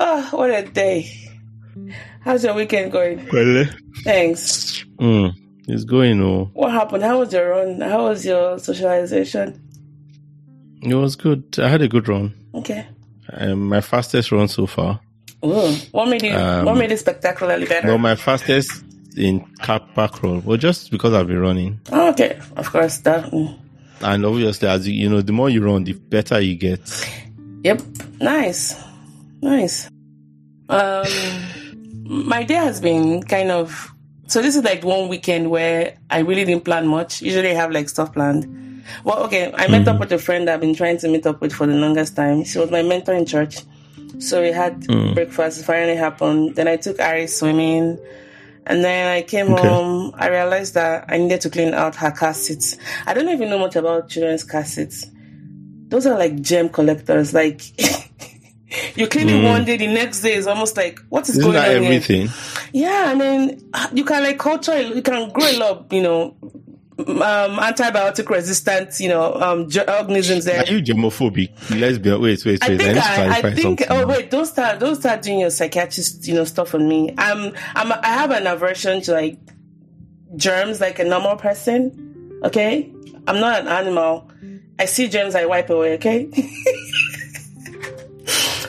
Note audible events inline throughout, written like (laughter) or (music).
Oh, what a day. How's your weekend going? Well, Thanks. mm, it's going oh. What happened? How was your run? How was your socialization? It was good. I had a good run. Okay. Um, my fastest run so far. Ooh. What made it Um, what made it spectacularly better? No, my fastest in car park roll. Well, just because I've been running, Oh, okay. Of course that mm. and obviously, as you, you know, the more you run, the better you get. Yep. Nice. Nice. Um my day has been kind of so this is like one weekend where I really didn't plan much. Usually I have like stuff planned. Well, okay, I met up with a friend I've been trying to meet up with for the longest time. She was my mentor in church. So we had breakfast, it finally happened. Then I took Ari swimming. And then I came Okay. home. I realized that I needed to clean out her car seats. I don't even know much about children's car seats. Those are like gem collectors. Like (laughs) you clean it one day, the next day is almost like what is Isn't going on here? Yeah, and then uh, you can like culture, you can grow a lot, you know, um, antibiotic resistant, you know, um, ge- organisms there. Are you germophobic? Let's be wait, wait, wait. I think I, I think. Oh wait, don't start. Don't start doing your psychiatrist, you know, stuff on me. I'm. I'm. I have an aversion to like germs, like a normal person. Okay, I'm not an animal. I see germs, I wipe away. Okay. (laughs)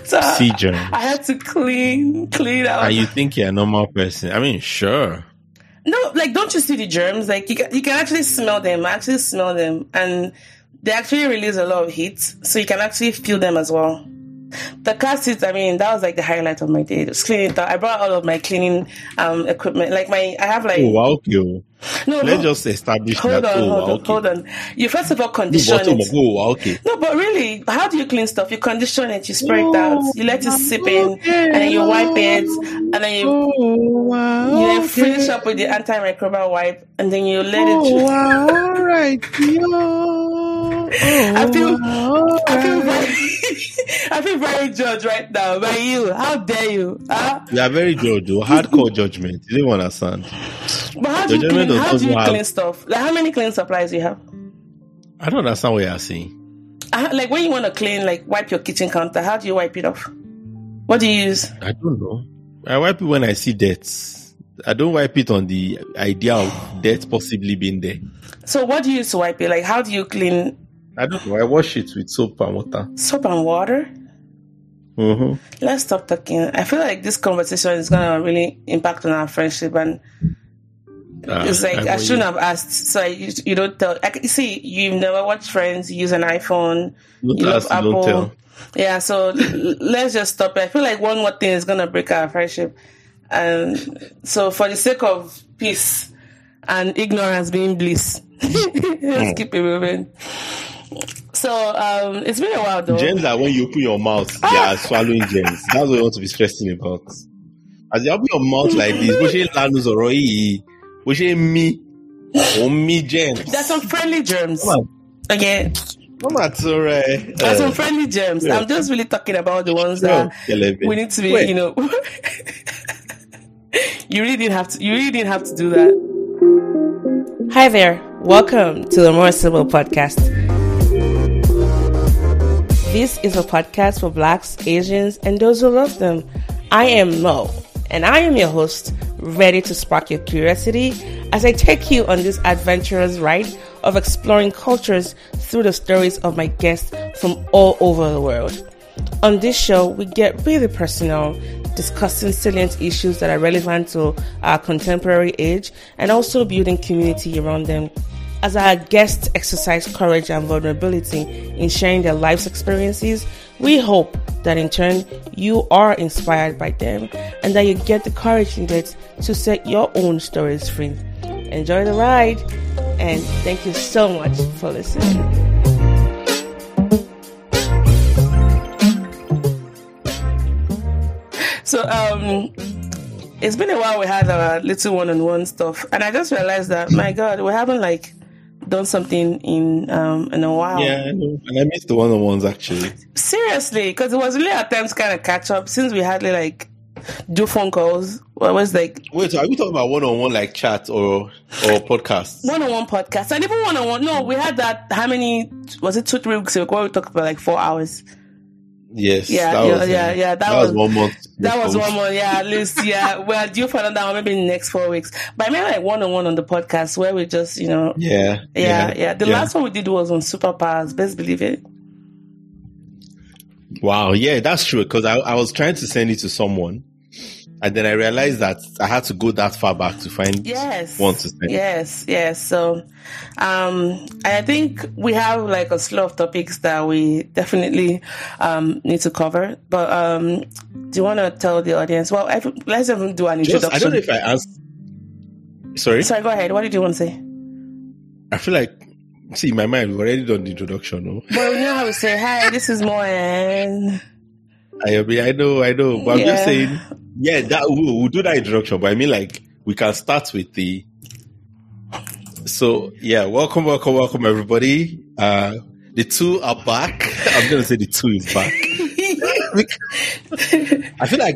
See, germs. I had to clean, clean out. And you think you're a normal person? I mean, sure. No, like don't you see the germs? Like you can, you can actually smell them. Actually smell them, and they actually release a lot of heat, so you can actually feel them as well. The car seats, I mean, that was like the highlight of my day. Just cleaning it. I brought all of my cleaning um equipment. Like my, I have like Oh, wow, okay. oh. no. Let's no. just establish hold that. on, oh, hold wow, on, okay. hold on. You first of all condition oh, it. oh, wow, okay. No, but really, how do you clean stuff? You condition it, you spray it out, you let it sip in, and then you wipe it, and then you Oh, wow. you then finish up with the antimicrobial wipe, and then you let it. wow. All right. Yo. I feel, I feel very, (laughs) I feel very judged right now by you. How dare you? Huh? You are very judged, though. Hardcore judgment. You don't understand. But how do you clean? How do you have- clean stuff? Like how many clean supplies do you have? I don't understand what you are saying. Uh, like when you want to clean, like wipe your kitchen counter, how do you wipe it off? What do you use? I don't know. I wipe it when I see deaths. I don't wipe it on the idea of death possibly being there. So what do you use to wipe it? Like how do you clean I don't know. I wash it with soap and water. soap and water? Mm-hmm. Let's stop talking. I feel like this conversation is gonna really impact on our friendship, and it's like I, shouldn't have asked. So you, you don't tell. I, see, you've never watched Friends. You use an iPhone. Don't you love Apple. Yeah, so let's just stop it. I feel like one more thing is gonna break our friendship, and so for the sake of peace and ignorance being bliss, (laughs) let's keep it moving. So um, it's been a while though. Gems are when you open your mouth, you are swallowing gems. That's what you want to be stressing about. As you open your mouth like this, bó ṣe ń lanu sọ̀rọ̀ yìí, bó ṣe ń mí, ò ń mí gems. There's some friendly germs. Come on. Okay, Wọ́n máa tún rẹ̀. there's some friendly germs. yeah. I'm just really talking about the ones that we need to be, Wait. you know. (laughs) you really didn't have to. You really didn't have to do that. Hi there. Welcome to the More Sibyl podcast. This is a podcast for blacks, Asians, and those who love them. I am Mo, and I am your host, ready to spark your curiosity as I take you on this adventurous ride of exploring cultures through the stories of my guests from all over the world. On this show, we get really personal, discussing salient issues that are relevant to our contemporary age and also building community around them. As our guests exercise courage and vulnerability in sharing their life's experiences, we hope that in turn you are inspired by them and that you get the courage needed to set your own stories free. Enjoy the ride and thank you so much for listening. So um it's been a while we had our little one-on-one stuff and I just realized that my god we haven't like done something in um in a while. Yeah, I know. And I missed the one on ones actually. Seriously, because it was really at times kind of catch up since we hardly like do phone calls. It was like Wait, so are we talking about one on one like chat or or podcast? one-on-one podcast and even one-on-one. No, we had that. How many was it? Two, three weeks ago. Where we talked about like four hours. Yes. Yeah, that yeah, was, yeah, yeah, that That, was, was- one month. That was one more, yeah, at least, yeah. We're due for another one, maybe in the next four weeks. But I mean, like one on one on the podcast where we just, you know, Yeah. yeah, yeah. The last one we did was on superpowers. Best believe it. Wow. Yeah, that's true. Because I, I was trying to send it to someone, and then I realized that I had to go that far back to find Yes. one to send. Yes, yes. So, um, I think we have like a slew of topics that we definitely um, need to cover. But um, do you want to tell the audience? Well, I, let's even do an Just, introduction. I don't know if I asked. Sorry, Sorry, go ahead. What did you want to say? I feel like see in my mind we've already done the introduction. No, Well, you know how we say, "Hi, this is Moen." I mean I know, I know, but I'm just saying. Yeah, that we'll, we'll do that introduction, but I mean like we can start with the. So yeah, welcome, welcome, welcome, everybody. Uh, the two are back. (laughs) I'm gonna say the two is back. I feel like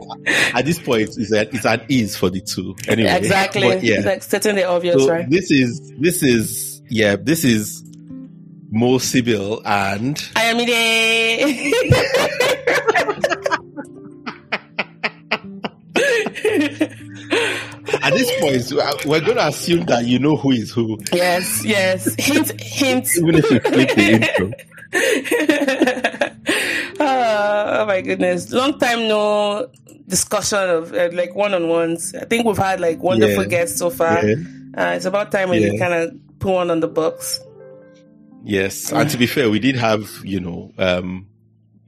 at this point it's, a, it's an ease for the two. Anyway, exactly. But yeah. Like stating the obvious, so right? this is this is yeah this is Mo Sibyl and I am Ide. (laughs) at this point we're going to assume that you know who is who yes, yes. Hint, hint. even if you flip the intro. oh, (laughs) oh my goodness. Long time no discussion of uh, like one on ones. I think we've had like wonderful Yeah. guests so far. Yeah. Uh, it's about time when you kind of put one on the books. Yes, and to be fair, we did have you know um,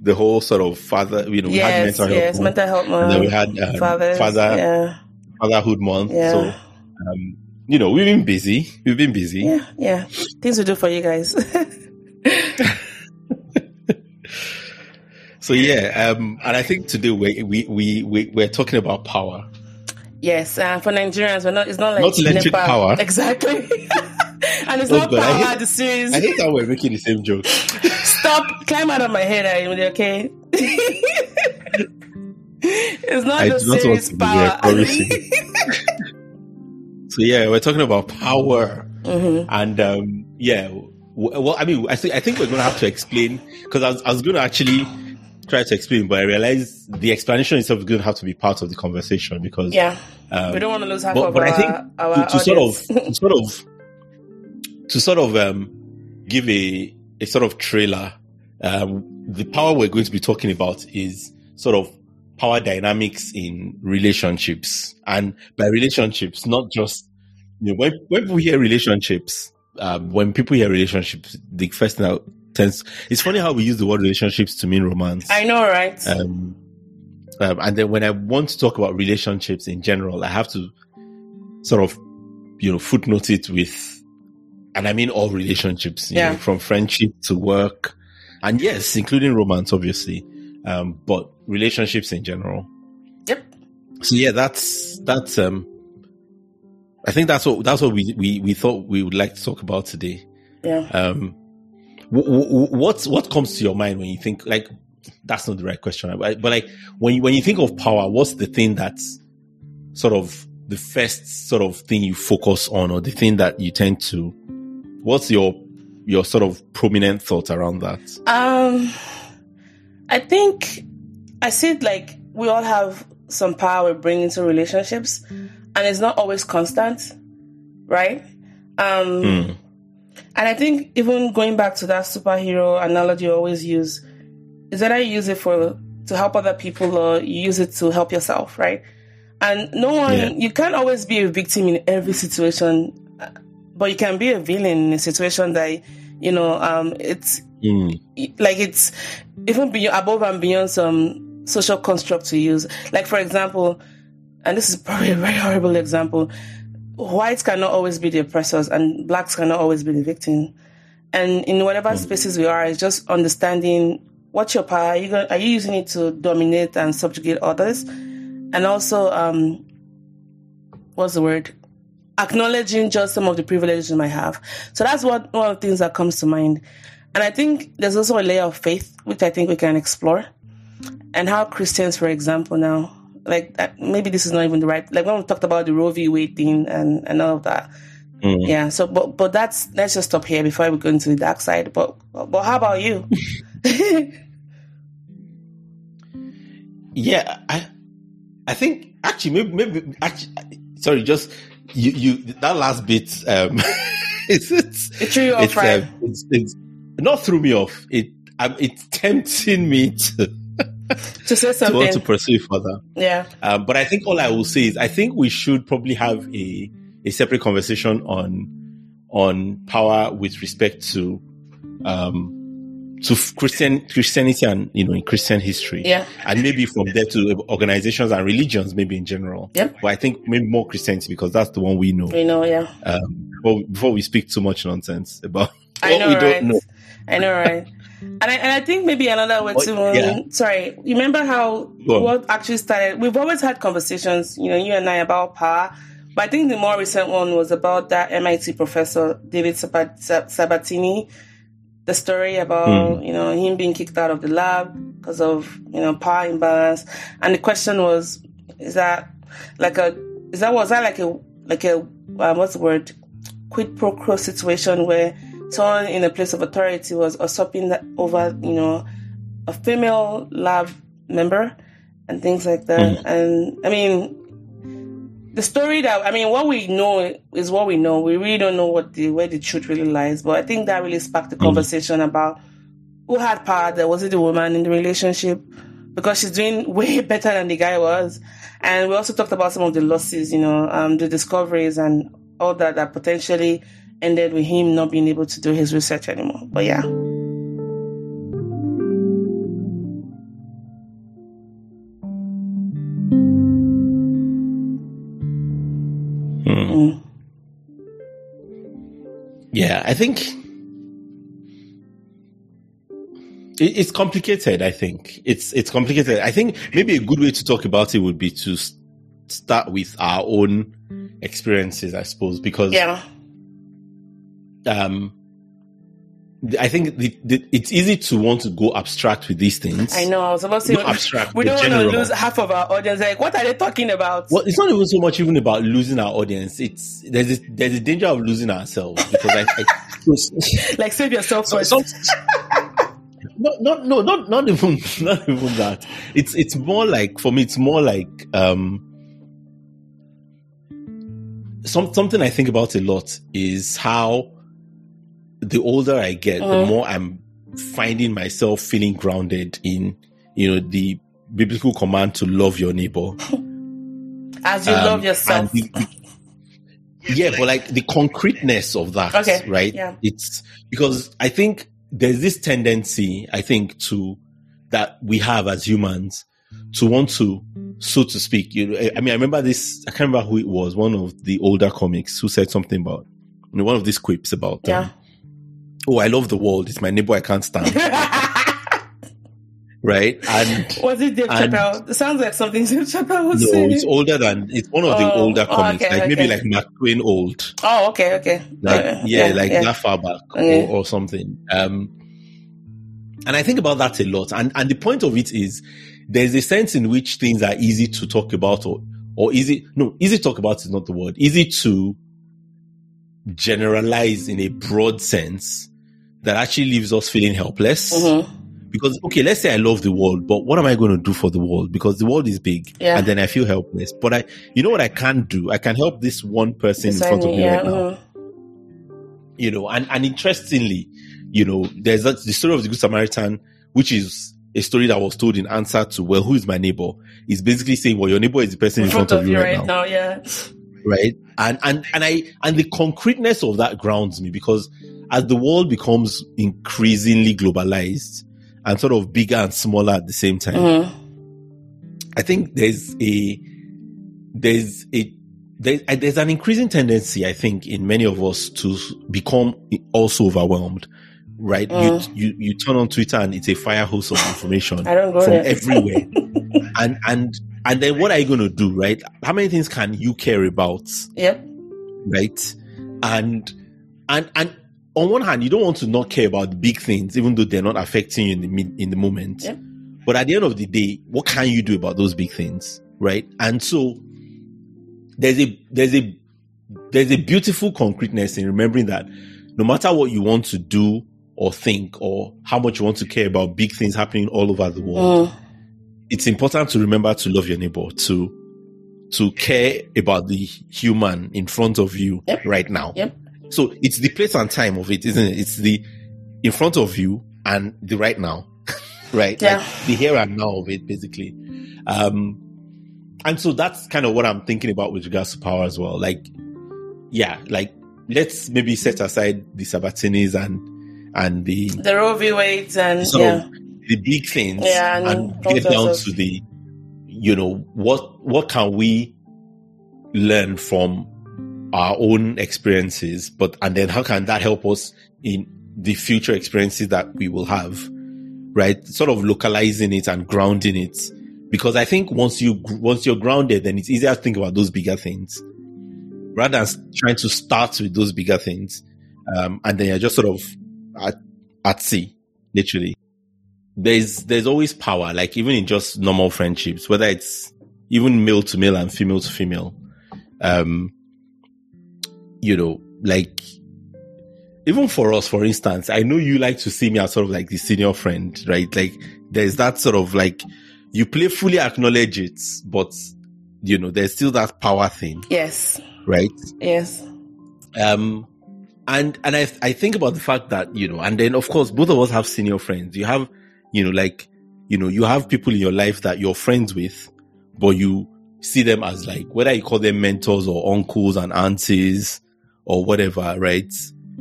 the whole sort of father. You know, we had mental health, yes, month, mental health month. and then we had um, fathers. father yeah, fatherhood month. Yeah. So um, you know, we've been busy. We've been busy. yeah, yeah. Things we do for you guys. (laughs) So yeah, um, and I think today we we we we we're talking about power. yes, uh, for Nigerians, we're not. It's not like Not electric NEPA. power. (laughs) exactly. (laughs) and it's Oh not God, I power. hate- the series. I hate that we're making the same joke. Stop! Climb out of my head, Emily. Okay. (laughs) it's not I the do not want series to be power. (laughs) So yeah, we're talking about power, Mhm. and um, yeah, well, I mean, I think I think we're going to have to explain because I was, I was going to actually try to explain, but I realized the explanation itself is going to have to be part of the conversation because Yeah, um, we don't want to lose half but, of but our, I think to, to sort of to sort of to sort of um, give a a sort of trailer, um, the power we're going to be talking about is sort of power dynamics in relationships, and by relationships, not just you know when when people hear relationships, um, when people hear relationships, the first thing that tends it's funny how we use the word relationships to mean romance. I know, right? Um, um, and then when I want to talk about relationships in general, I have to sort of, you know, footnote it with, and I mean all relationships, you Yeah. know, from friendship to work, and yes, including romance, obviously, um, but relationships in general. Yep. So yeah, that's that's um, I think that's what that's what we we we thought we would like to talk about today. Yeah. Um, wh- wh- what's what comes to your mind when you think like that's not the right question, but, but like when you, when you think of power, what's the thing that's sort of the first sort of thing you focus on, or the thing that you tend to? What's your your sort of prominent thought around that? Um, I think I see it like we all have some power we bring into relationships, and it's not always constant, right? Um, Hmm. and I think even going back to that superhero analogy you always use, is that I use it for to help other people or you use it to help yourself, right? And no one, Yeah. you can't always be a victim in every situation, but you can be a villain in a situation that you know um, it's Hmm. like it's even beyond above and beyond some social construct to use. Like for example, and this is probably a very horrible example, whites cannot always be the oppressors and blacks cannot always be the victim. And in whatever spaces we are, it's just understanding what's your power. Are you, going, are you using it to dominate and subjugate others? And also, um, what's the word? Acknowledging just some of the privileges you might have. So that's what one of the things that comes to mind. And I think there's also a layer of faith, which I think we can explore. And how Christians, for example, now, like maybe this is not even the right, like when we talked about the Roe v. Wade thing and, and all of that. Hmm. Yeah. So, but, but that's, let's just stop here before we go into the dark side. But, but how about you? (laughs) Yeah, I, I think actually maybe, maybe actually, sorry, just you, you that last bit. Um, (laughs) it's it's It threw you off, it's, right? um, it's, it's not threw me off. It um, it's tempting me (laughs) to, to say to want to pursue further. yeah. Um, but I think all I will say is I think we should probably have a a separate conversation on on power with respect to um to Christian Christianity and you know in Christian history. Yeah. And maybe from there to organizations and religions, maybe in general. Yep. But I think maybe more Christianity because that's the one we know. We know, yeah. Um, before, before we speak too much nonsense about (laughs) I what know, we right? don't know. I know, right? And I, and I think maybe another way to, um, yeah. sorry, you remember how what actually started? We've always had conversations, you know, you and I about power, but I think the more recent one was about that MIT professor, David Sabat- Sabatini, the story about, Hmm. you know, him being kicked out of the lab because of, you know, power imbalance. And the question was, is that like a, is that, was that like a, like a, um, what's the word? quid pro quo situation where someone in a place of authority was usurping that over, you know, a female lab member and things like that. And I mean, the story that I mean, what we know is what we know. We really don't know what the where the truth really lies. But I think that really sparked the conversation about who had power. There was it the woman in the relationship because she's doing (laughs) way better than the guy was. And we also talked about some of the losses, you know, um, the discoveries and all that that potentially ended with him not being able to do his research anymore. But yeah. Yeah, I think it's complicated. I think it's it's complicated. I think maybe a good way to talk about it would be to start with our own experiences, I suppose, because Yeah. um, I think the, the, it's easy to want to go abstract with these things. I know. I was about to say Not abstract, we don't want to lose half of our audience. Like, what are they talking about? Well, it's not even so much even about losing our audience. It's there's a, there's a danger of losing ourselves because I, I (laughs) Like, save yourself So- first. some- no, no, no, not not even (laughs) not even that. It's it's more like for me. It's more like um, some something I think about a lot is how the older I get, the Mhm. more I'm finding myself feeling grounded in you know the biblical command to love your neighbor. (laughs) As you Um, love yourself. the- yeah, but like the concreteness of that, Okay, right? yeah. It's because I think there's this tendency, I think, to that we have as humans to want to, so to speak. You know, I mean, I remember this. I can't remember who it was. One of the older comics who said something about you know, one of these quips about. Yeah. Um, oh, I love the world. It's my neighbor I can't stand. (laughs) right? And Was it Dave And- Chappelle? It sounds like something Dave Chappelle was no, it's older than it's one of the Oh, older oh, okay, like maybe like Mark Twain old. oh, okay, okay. like Uh, yeah, like that far back Okay. or, or something. Um, and I think about that a lot. And and the point of it is, there's a sense in which things are easy to talk about, or or easy no easy to talk about is not the word. Easy to generalize in a broad sense that actually leaves us feeling helpless. Mhm. Because okay, let's say I love the world, but what am I going to do for the world? Because the world is big, Yeah. and then I feel helpless. But I, you know what I can do? I can help this one person in front of me yeah, right now mhm. you know, and, and interestingly, you know, there's that, the story of the Good Samaritan, which is a story that was told in answer to, well, who is my neighbor? Is basically saying, well, your neighbor is the person in front, of you right, now, yeah. right? And, and, and I, and the concreteness of that grounds me because as the world becomes increasingly globalized and sort of bigger and smaller at the same time, Mhm. I think there's a there's a there's, there's an increasing tendency, I think, in many of us to become also overwhelmed. Right? Mm. You you you turn on Twitter and it's a fire hose of information (laughs) I don't go from there. everywhere, (laughs) and and and then what are you going to do? Right? How many things can you care about? Yep. right? And and and on one hand, you don't want to not care about the big things, even though they're not affecting you in the in the moment. But at the end of the day, what can you do about those big things, right? And so there's a there's a there's a beautiful concreteness in remembering that no matter what you want to do or think or how much you want to care about big things happening all over the world, Mm. it's important to remember to love your neighbor, to to care about the human in front of you Yep. right now. Yep. So it's the place and time of it, isn't it? It's the in front of you and the right now, (laughs) right? Yeah. Like the here and now of it, basically. Um, and so that's kind of what I'm thinking about with regards to power as well. Like, yeah, like let's maybe set aside the Sabatinis and and the The Roe v. Wade and yeah. the big things Yeah, and and get down of- to the you know what what can we learn from our own experiences but and then how can that help us in the future experiences that we will have right? Sort of localizing it and grounding it. Because i think once you once you're grounded then it's easier to think about those bigger things. Rather than trying to start with those bigger things um, and then you're just sort of at, at sea literally. There's there's always power like even in just normal friendships whether it's even male to male and female to female. Um you know like even for us for instance i know you like to see me as sort of like the senior friend right like there's that sort of like you playfully acknowledge it but you know there's still that power thing Yes. right Yes. um and and I I think about the fact that you know, and then of course both of us have senior friends. You have, you know, like you know, you have people in your life that you're friends with, but you see them as like whether you call them mentors or uncles and aunties or whatever, right?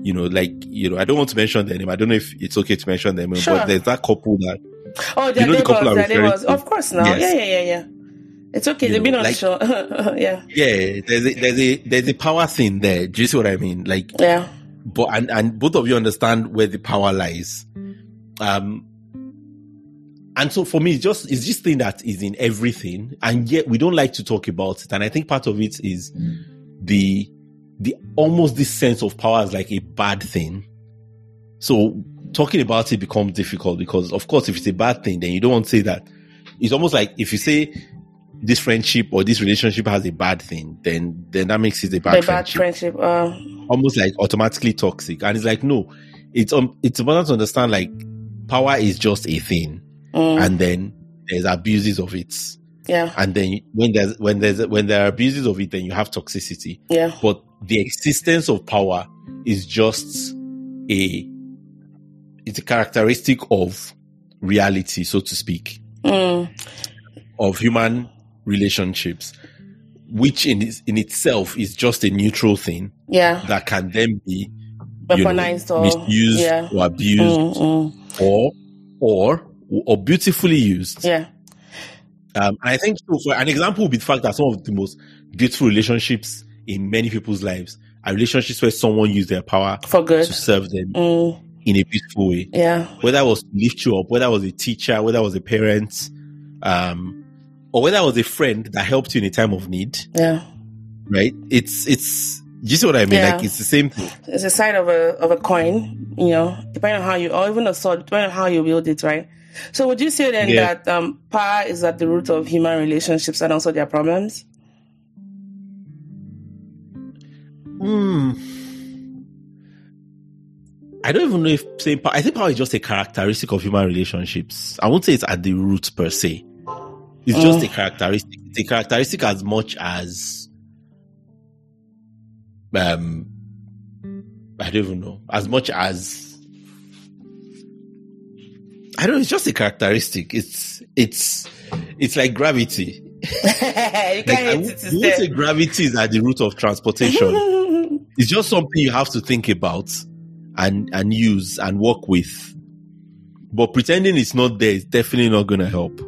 You know, like you know, I don't want to mention their name. I don't know if it's okay to mention their name, Sure. but there's that couple that Oh, they're know the couple I'm neighbors. Of course now. Yes. Yeah, yeah, yeah, yeah. It's okay. You They've know, been on like- show. (laughs) yeah. yeah, there's a there's a there's a power thing there. Do you see what I mean? Like Yeah. but and, and both of you understand where the power lies. Um, and so for me, it's just it's this thing that is in everything, and yet we don't like to talk about it. And I think part of it is the the almost this sense of power as like a bad thing. So talking about it becomes difficult because, of course, if it's a bad thing, then you don't want to say that. It's almost like if you say this friendship or this relationship has a bad thing, then then that makes it a bad The bad friendship friendship. Uh, almost like automatically toxic. And it's like, no, it's um, it's important to understand like power is just a thing, mm, and then there's abuses of it, yeah. and then when there's when there's when there are abuses of it, then you have toxicity. Yeah. But the existence of power is just a it's a characteristic of reality, so to speak, Mm, of human relationships, which in in itself is just a neutral thing yeah. that can then be you know, or misused yeah. or abused Mm, mm, or or or beautifully used. yeah. Um, and I think so for an example would be the fact that some of the most beautiful relationships in many people's lives are relationships where someone used their power For good. to serve them Mm, in a beautiful way. yeah. Whether it was to lift you up, whether it was a teacher, whether it was a parent, um, or whether it was a friend that helped you in a time of need, Yeah. right? It's it's do you see what I mean? Yeah. Like it's the same thing. It's a side of a of a coin, you know, depending on how you or even a sword, depending on how you wield it, right? So would you say then Yeah. that um power is at the root of human relationships and also their problems? Hmm. I don't even know if saying power. I think power is just a characteristic of human relationships. I won't say it's at the root per se. It's just a characteristic. It's a characteristic as much as um I don't even know. As much as I don't know, it's just a characteristic. It's it's it's like gravity. (laughs) you can't Like, I won't- it won't say gravity is at the root of transportation. (laughs) it's just something you have to think about and and use and work with. But pretending it's not there is definitely not going to help.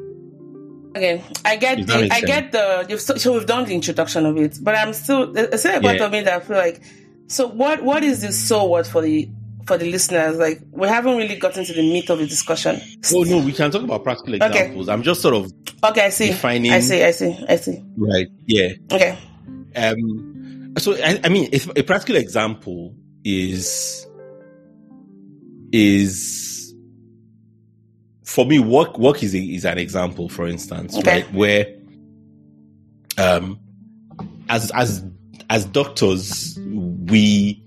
Okay, I get the, I get the, you've so, we've done the introduction of it, but I'm still, there's still a part Yeah. of me that I feel like, so what, what is the so what for the, for the listeners? Like, we haven't really gotten to the meat of the discussion. Oh no, we can talk about practical Okay. examples. I'm just sort of Okay, I see. Defining- I see, I see, I see. right, yeah. Okay. Um, so I, I mean, if a practical example is is for me work work is a, is an example, for instance, Okay. right, where um as as as doctors we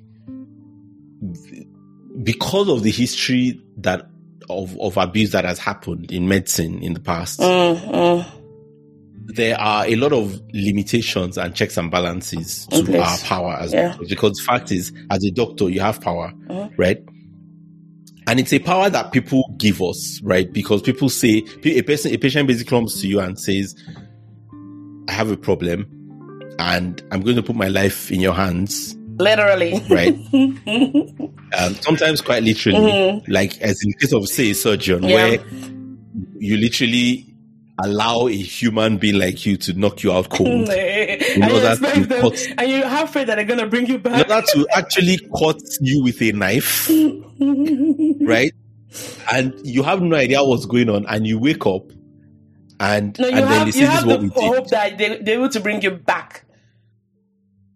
because of the history that of, of abuse that has happened in medicine in the past, Mm, mm. There are a lot of limitations and checks and balances to our power as Yeah. doctors. Because the fact is, as a doctor, you have power, Mhm. right? And it's a power that people give us, right? Because people say a person, a patient basically comes to you and says, "I have a problem, and I'm going to put my life in your hands." Literally. Right. (laughs) Um, sometimes quite literally, like as in the case of say a surgeon, Mm-hmm. Yeah. where you literally allow a human being like you to knock you out (laughs) cold. and, know you them, cut- and you have faith that they're gonna bring you in back. order to actually cut you with a knife, (laughs) right? And you have no idea what's going on, and you wake up, and no, you and then they have say you this have is what the we did. hope that they they're able to bring you back.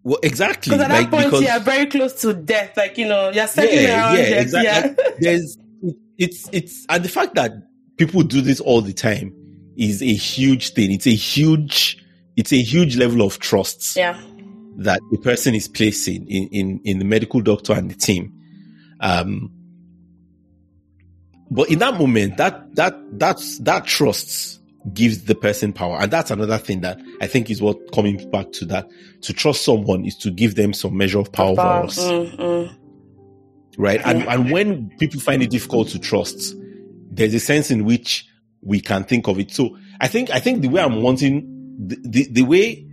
Well, exactly, Because at that point because you are very close to death. Like you know, you're circling yeah, around yeah, death. exactly. Yeah. Like, there's it, it's it's and the fact that people do this all the time is a huge thing. It's a huge it's a huge level of trust yeah. that the person is placing in in in the medical doctor and the team. Um, but in that moment, that that that's that trust gives the person power, and that's another thing that I think is what coming back to that to trust someone is to give them some measure of power over us Mm, mm. right? And and when people find it difficult to trust, there's a sense in which we can think of it. So I think I think the way I'm wanting the, the, the way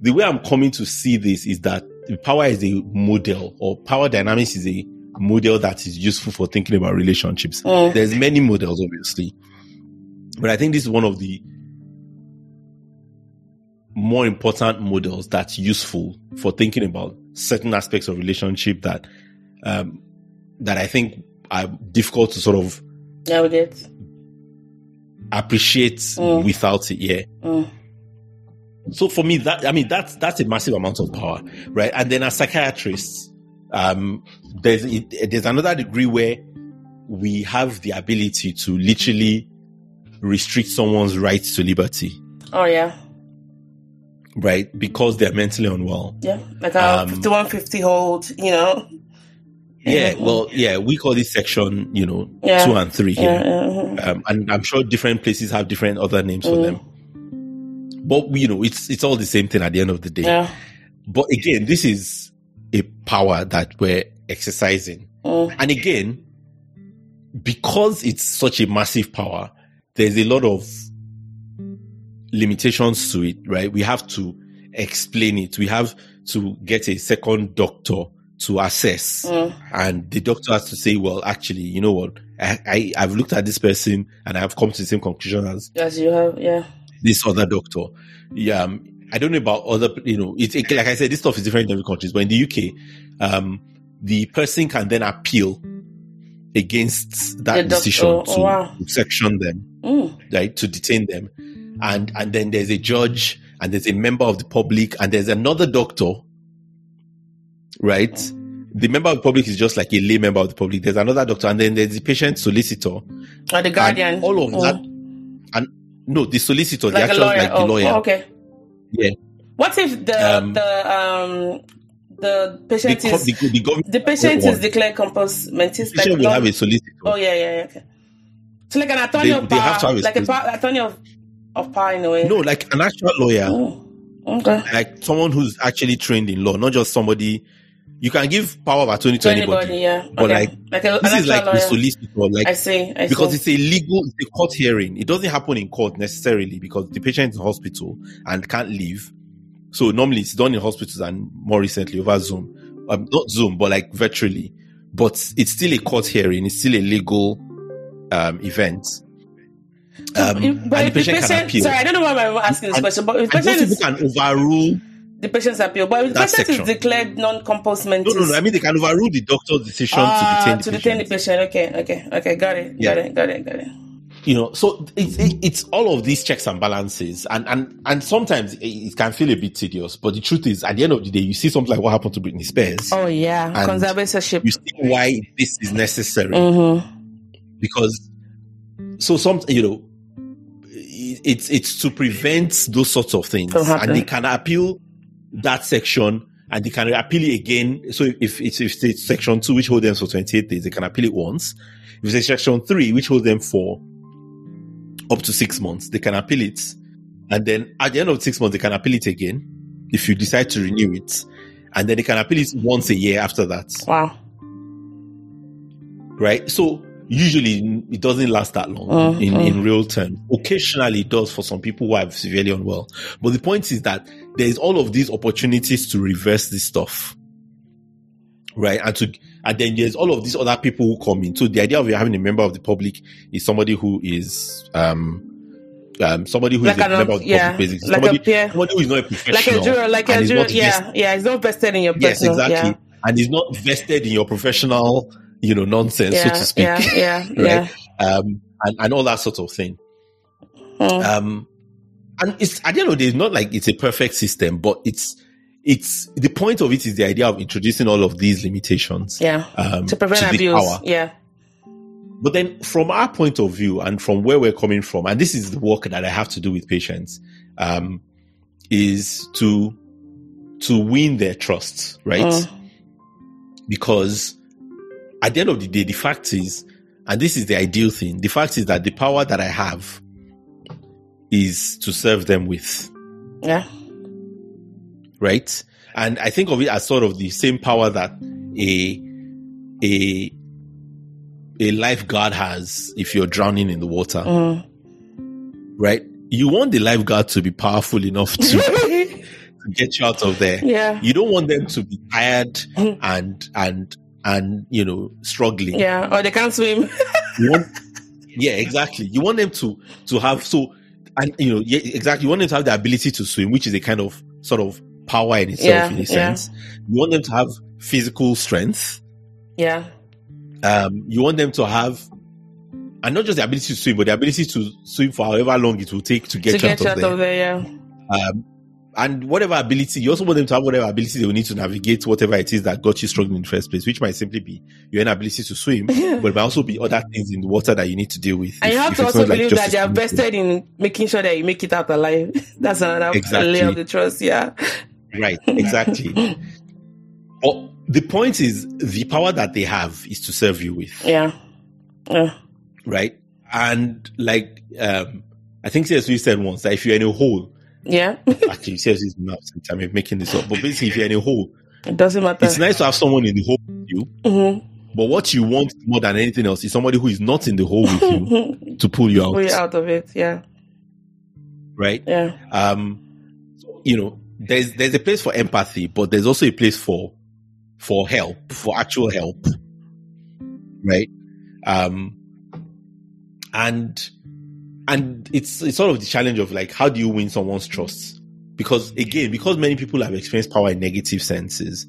the way I'm coming to see this is that power is a model or power dynamics is a model that is useful for thinking about relationships. Mm. There's many models, obviously, but I think this is one of the more important models that's useful for thinking about certain aspects of relationship that um, that I think are difficult to sort of did. Appreciate Mm. without it. Yeah. Mm. So for me, that I mean, that's that's a massive amount of power, right? And then as psychiatrists, um, there's there's another degree where we have the ability to literally restrict someone's right to liberty, Oh yeah, right? Because they're mentally unwell. yeah. Like a Um, 5150 hold. You know. Yeah. Well, yeah, we call this section, you know, Yeah. two and three here. Yeah. um, and I'm sure different places have different other names for Mm. them. But you know, it's it's all the same thing at the end of the day. Yeah. But again, this is a power that we're exercising, Mm. and again, because it's such a massive power, there's a lot of limitations to it, right? We have to explain it. We have to get a second doctor to assess Mm. and the doctor has to say, well, actually, you know what? I, I, I've looked at this person and I've come to the same conclusion as As you have. Yeah. this other doctor. Yeah. um, I don't know about other, you know, it's it, like I said, this stuff is different in every country, but in the UK, um, the person can then appeal against The that doctor- decision oh, to wow. section them, Mm. right? To detain them. And, and then there's a judge and there's a member of the public and there's another doctor, right? The member of the public is just like a lay member of the public. There's another doctor and then there's the patient solicitor. Or the guardian. All of Mm. that. And no, the solicitor, the Like a actual, lawyer. like the oh, lawyer. oh, okay. Yeah. What if the Um, the um the The, patient co- is the, the government, the patient is declared compos mentis? the patient will have a solicitor. Oh yeah, yeah, yeah. Okay. So like an attorney They- of they power, have to have a like a power, attorney of of power in a way. No, like an actual lawyer, Oh, okay. like someone who's actually trained in law, not just somebody. You can give power of attorney to, To anybody, anybody, yeah. but okay. like like a, this is like the solicitor, like I see. I because see. it's a legal, it's a court hearing. It doesn't happen in court necessarily because the patient is in hospital and can't leave. So normally it's done in hospitals and more recently over Zoom, um, not Zoom, but like virtually. But it's still a court hearing. It's still a legal um, event. Um, but and if the patient can appeal. Sorry, I don't know why I'm asking this And- question, but if the patient is can overrule. The patient's appeal, but if the patient section. is declared non-compos No, mentis, no, no. I mean, they can overrule the doctor's decision ah, to detain the to patient. detain the patient. Okay, okay, okay. Got it. Yeah. Got it. Got it. Got it. you know so it's it's all of these checks and balances and and and sometimes it, can feel a bit tedious but the truth is at the end of the day you see something like what happened to Britney Spears Oh yeah, conservatorship. you see why this is necessary Mm-hmm. because so some you know it's it's to prevent those sorts of things and they can appeal that section and they can appeal it again. So if it's, if it's section two, which holds them for 28 days, they can appeal it once. If it's section three, which holds them for up to six months, they can appeal it. And then at the end of six months, they can appeal it again if you decide to renew it. And then they can appeal it once a year after that. Wow. Right? So usually it doesn't last that long Mm, in, in real terms. Occasionally it does for some people who are severely unwell. But the point is that there is all of these opportunities to reverse this stuff. Right. And to, and then there's all of these other people who come in. So the idea of you having a member of the public is somebody who is, um, um, somebody who is Like a an- member of the yeah, public, basically. like a somebody, peer. somebody who is not a Like professional. a juror, like a is juror. Yeah, vested- yeah. It's not vested in your Yes, personal. exactly. And is not vested in your professional, you know, nonsense, Yeah, so to speak. yeah, yeah, (laughs) Right. yeah. Um, and, and all that sort of thing. Mm. Um, and it's, at the end of the day, it's not like it's a perfect system, but it's, it's, the point of it is the idea of introducing all of these limitations. yeah. Um, To prevent the abuse. power. Yeah. But then from our point of view and from where we're coming from, and this is the work that I have to do with patients, um, is to, to win their trust, right? Mm. Because at the end of the day, the fact is, and this is the ideal thing, the fact is that the power that I have is to serve them with, Yeah. right? And I think of it as sort of the same power that a, a, a lifeguard has if you're drowning in the water, Mm. right? You want the lifeguard to be powerful enough to, (laughs) to get you out of there. yeah. You don't want them to be tired Mhm. and, and, and, you know, struggling. Yeah. Or they can't swim. Want, yeah, exactly. You want them to, to have, so, and, you know, yeah, exactly. You want them to have the ability to swim, which is a kind of, sort of power in itself, Yeah, in a sense. You want them to have physical strength. yeah. Um, you want them to have, and not just the ability to swim, but the ability to swim for however long it will take to get to you get out of out there. of there. Yeah. um, and whatever ability, you also want them to have whatever ability they will need to navigate whatever it is that got you struggling in the first place, which might simply be your inability to swim, (laughs) but it might also be other things in the water that you need to deal with. And if- you have to also not like believe that they are vested in making sure that you make it out alive. (laughs) That's another Exactly. layer of the trust. Yeah. Right, exactly. (laughs) but the point is, the power that they have is to serve you with, Yeah. Yeah. right? And like, um, I think CSV said once that if you're in a hole, Yeah. actually, CSV is not, I'm making this up, but basically, if you're in a hole, it doesn't matter. it's nice to have someone in the hole with you, Mhm. But what you want more than anything else is somebody who is not in the hole with you (laughs) to pull you out, Way out of it. Yeah. right? Yeah. Um, you know, there's there's a place for empathy, but there's also a place for for help, for actual help, right? Um, and and it's it's sort of the challenge of like how do you win someone's trust? Because again, because many people have experienced power in negative senses,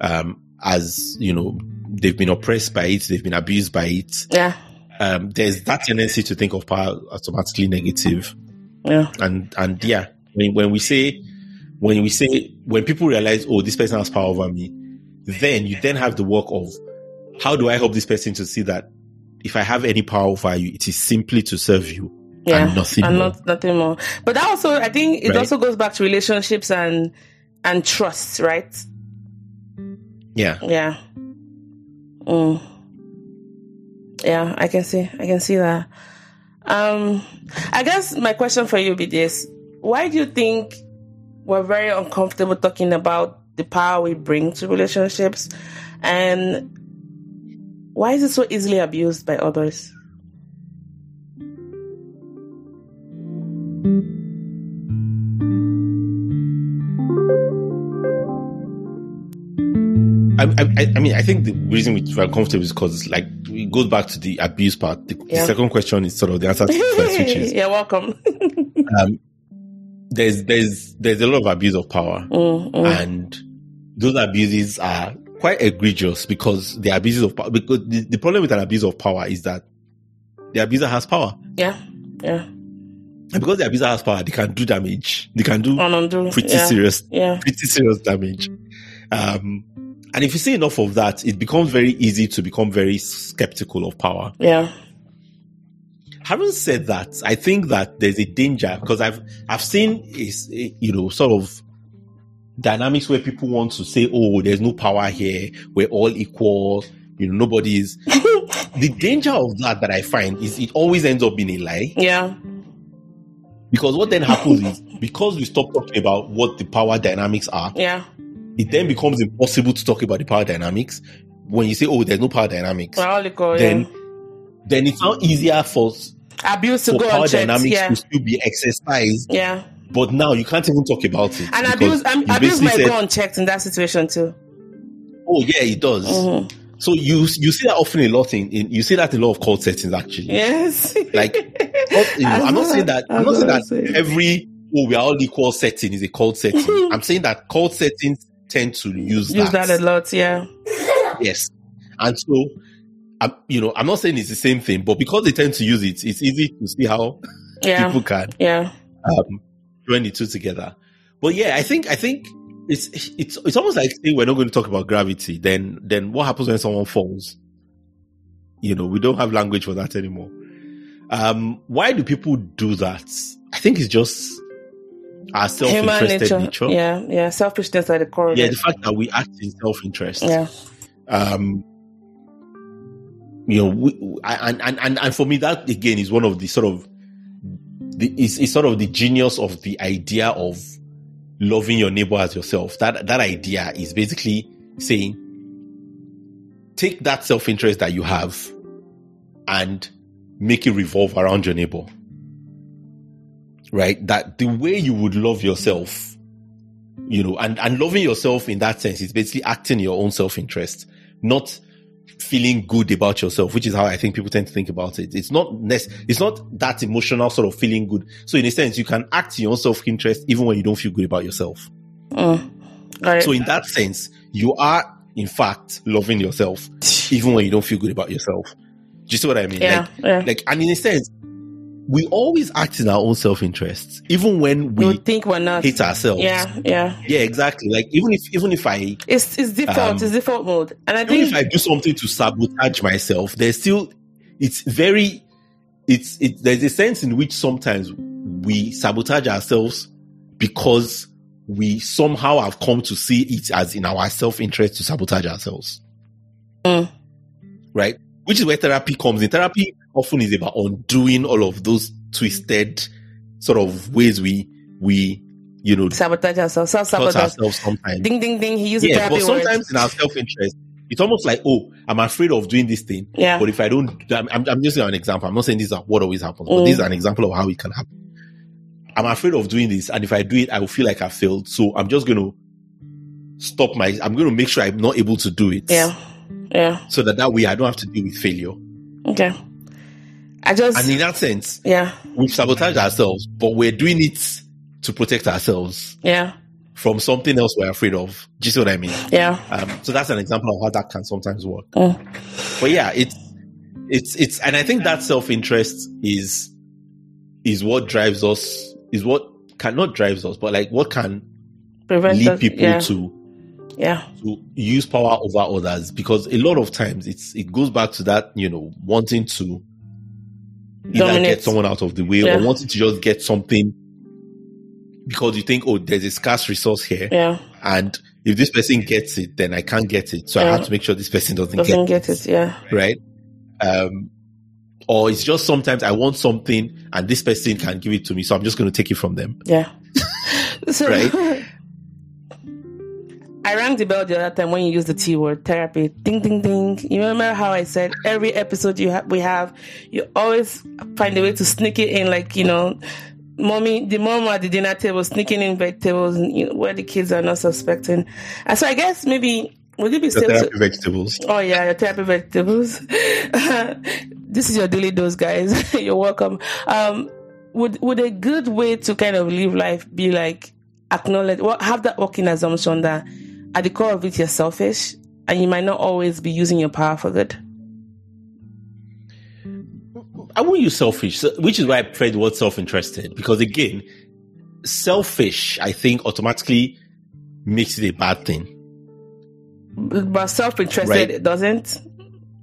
um, as you know, they've been oppressed by it, they've been abused by it. Yeah. Um, there's that tendency to think of power automatically negative Yeah. and and yeah, when when we say when we say when people realize, oh, this person has power over me, then you then have the work of how do I help this person to see that if I have any power over you, it is simply to serve you Yeah. and nothing and more. not nothing more. But that also, I think, it Right. also goes back to relationships and and trust, right? yeah, Yeah. Mm. Yeah, I can see. I can see that. Um, I guess my question for you would be this: Why do you think we're very uncomfortable talking about the power we bring to relationships, and why is it so easily abused by others? I, I, I mean, I think the reason we're uncomfortable is because, like, it goes back to the abuse part. The, the second question is sort of the answer to the first, which is (laughs) You're welcome. (laughs) um, there's there's there's a lot of abuse of power. Mm, mm. and those abuses are quite egregious because the abuses of power. Because the, the problem with an abuse of power is that the abuser has power, yeah, yeah. and because the abuser has power, they can do damage. They can do undo. pretty yeah. serious, Yeah. pretty serious damage. Um, and if you see enough of that, it becomes very easy to become very skeptical of power. Yeah. Having said that, I think that there's a danger because I've I've seen is you know sort of dynamics where people want to say, "Oh, there's no power here. We're all equal." You know, nobody is. (laughs) the danger of that that I find is it always ends up being a lie. Yeah. Because what then happens is because we stop talking about what the power dynamics are, Yeah. It then becomes impossible to talk about the power dynamics. When you say, "Oh, there's no power dynamics," We're all equal. then yeah. then it's now easier for abuse to for go power unchecked. dynamics Yeah. to still be exercised. Yeah. But now you can't even talk about it. And abuse, um, abuse might said, go unchecked in that situation too. Oh yeah, it does. Mhm. So you you see that often a lot in, in you see that in a lot of cult settings actually. Yes. (laughs) Like not, you know, (laughs) I'm not saying that I'm not saying that I'm saying. every oh we are all equal setting is a cult setting. (laughs) I'm saying that cult settings tend to use, Use that a lot. Yeah. Yes. And so I'm, you know, I'm not saying it's the same thing, but because they tend to use it, it's easy to see how Yeah. people can Yeah. um, join the two together. But yeah, I think I think it's it's it's almost like saying we're not going to talk about gravity. Then then what happens when someone falls? You know, we don't have language for that anymore. Um, why do people do that? I think it's just our self-interested nature. nature. Yeah. Yeah. Selfishness at the core Yeah, the fact that we act in self-interest. Yeah. Um, you know, we, and, and and and for me, that again is one of the sort of the is, is sort of the genius of the idea of loving your neighbor as yourself. That that idea is basically saying, take that self interest that you have, and make it revolve around your neighbor. Right, that the way you would love yourself, you know, and and loving yourself in that sense is basically acting your own self interest, not feeling good about yourself, which is how I think people tend to think about it. It's not nec- it's not that emotional sort of feeling good. So in a sense, you can act your own self interest even when you don't feel good about yourself. Mm. Got. So in that sense, you are in fact loving yourself (sighs) even when you don't feel good about yourself. Do you see what I mean? yeah. Like, yeah. like, and in a sense, we always act in our own self interest, even when we we think we're not. hate ourselves. Yeah. Yeah. Yeah, exactly. Like even if even if I It's it's default. Um, it's default mode. And I even think if I do something to sabotage myself, there's still it's very it's it there's a sense in which sometimes we sabotage ourselves because we somehow have come to see it as in our self-interest to sabotage ourselves. Mm. Right? Which is where therapy comes in. Therapy often is about undoing all of those twisted sort of ways we we you know sabotage ourselves. Sabotage. ourselves sometimes. Ding ding ding. He used a Yeah, but sometimes in our self-interest, it's almost like, oh, I'm afraid of doing this thing. Yeah. But if I don't, I'm, I'm, I'm an example. I'm not saying this is what always happens, but Mm. this is an example of how it can happen. I'm afraid of doing this, and if I do it, I will feel like I failed. So I'm just going to stop my. I'm going to make sure I'm not able to do it. Yeah. Yeah. So that that way I don't have to deal with failure. Okay. I just And in that sense, yeah we've sabotaged ourselves, but we're doing it to protect ourselves yeah from something else we're afraid of. Do you see what I mean? yeah. Um, so that's an example of how that can sometimes work. Mm. But yeah, it's it's it's and I think that self interest is is what drives us is what cannot drives us, but like what can Prevent lead us- people yeah. to yeah to use power over others because a lot of times it's it goes back to that, you know, wanting to either get someone out of the way Yeah. or wanting to just get something because you think, oh, there's a scarce resource here. yeah And if this person gets it, then I can't get it. So I have to make sure this person doesn't, doesn't get, get it yeah right? Um, or it's just sometimes I want something and this person can give it to me, so I'm just going to take it from them. yeah. (laughs) so Right. (laughs) I rang the bell the other time when you used the T word therapy. Ding ding ding. You remember how I said every episode you ha- we have, you always find a way to sneak it in, like you know, mommy, the mom at the dinner table sneaking in vegetables you know, where the kids are not suspecting. And so I guess maybe would it be safe to therapy vegetables. Oh yeah, your therapy vegetables. (laughs) this is your daily dose, guys. (laughs) You're welcome. Um, would would a good way to kind of live life be like acknowledge, well, have that working assumption that at the core of it you're selfish and you might not always be using your power for good. I won't use selfish, which is why I prefer the word self-interested because again, selfish, I think automatically makes it a bad thing. But self-interested Right. it doesn't.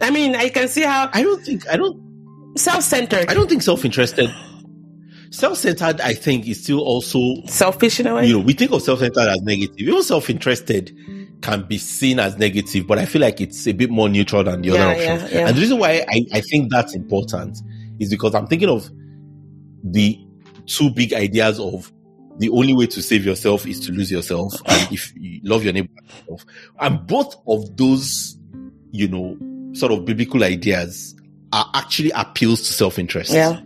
I mean, I can see how I don't think, I don't, self-centered. I don't think self-interested. Self-centered, I think, is still also selfish in a way. You know, we think of self-centered as negative. Even self-interested can be seen as negative, but I feel like it's a bit more neutral than the Yeah, other options. yeah. And the reason why I, I think that's important is because I'm thinking of the two big ideas of the only way to save yourself is to lose yourself, (coughs) and if you love your neighbor, and both of those, you know, sort of biblical ideas are actually appeals to self-interest. yeah,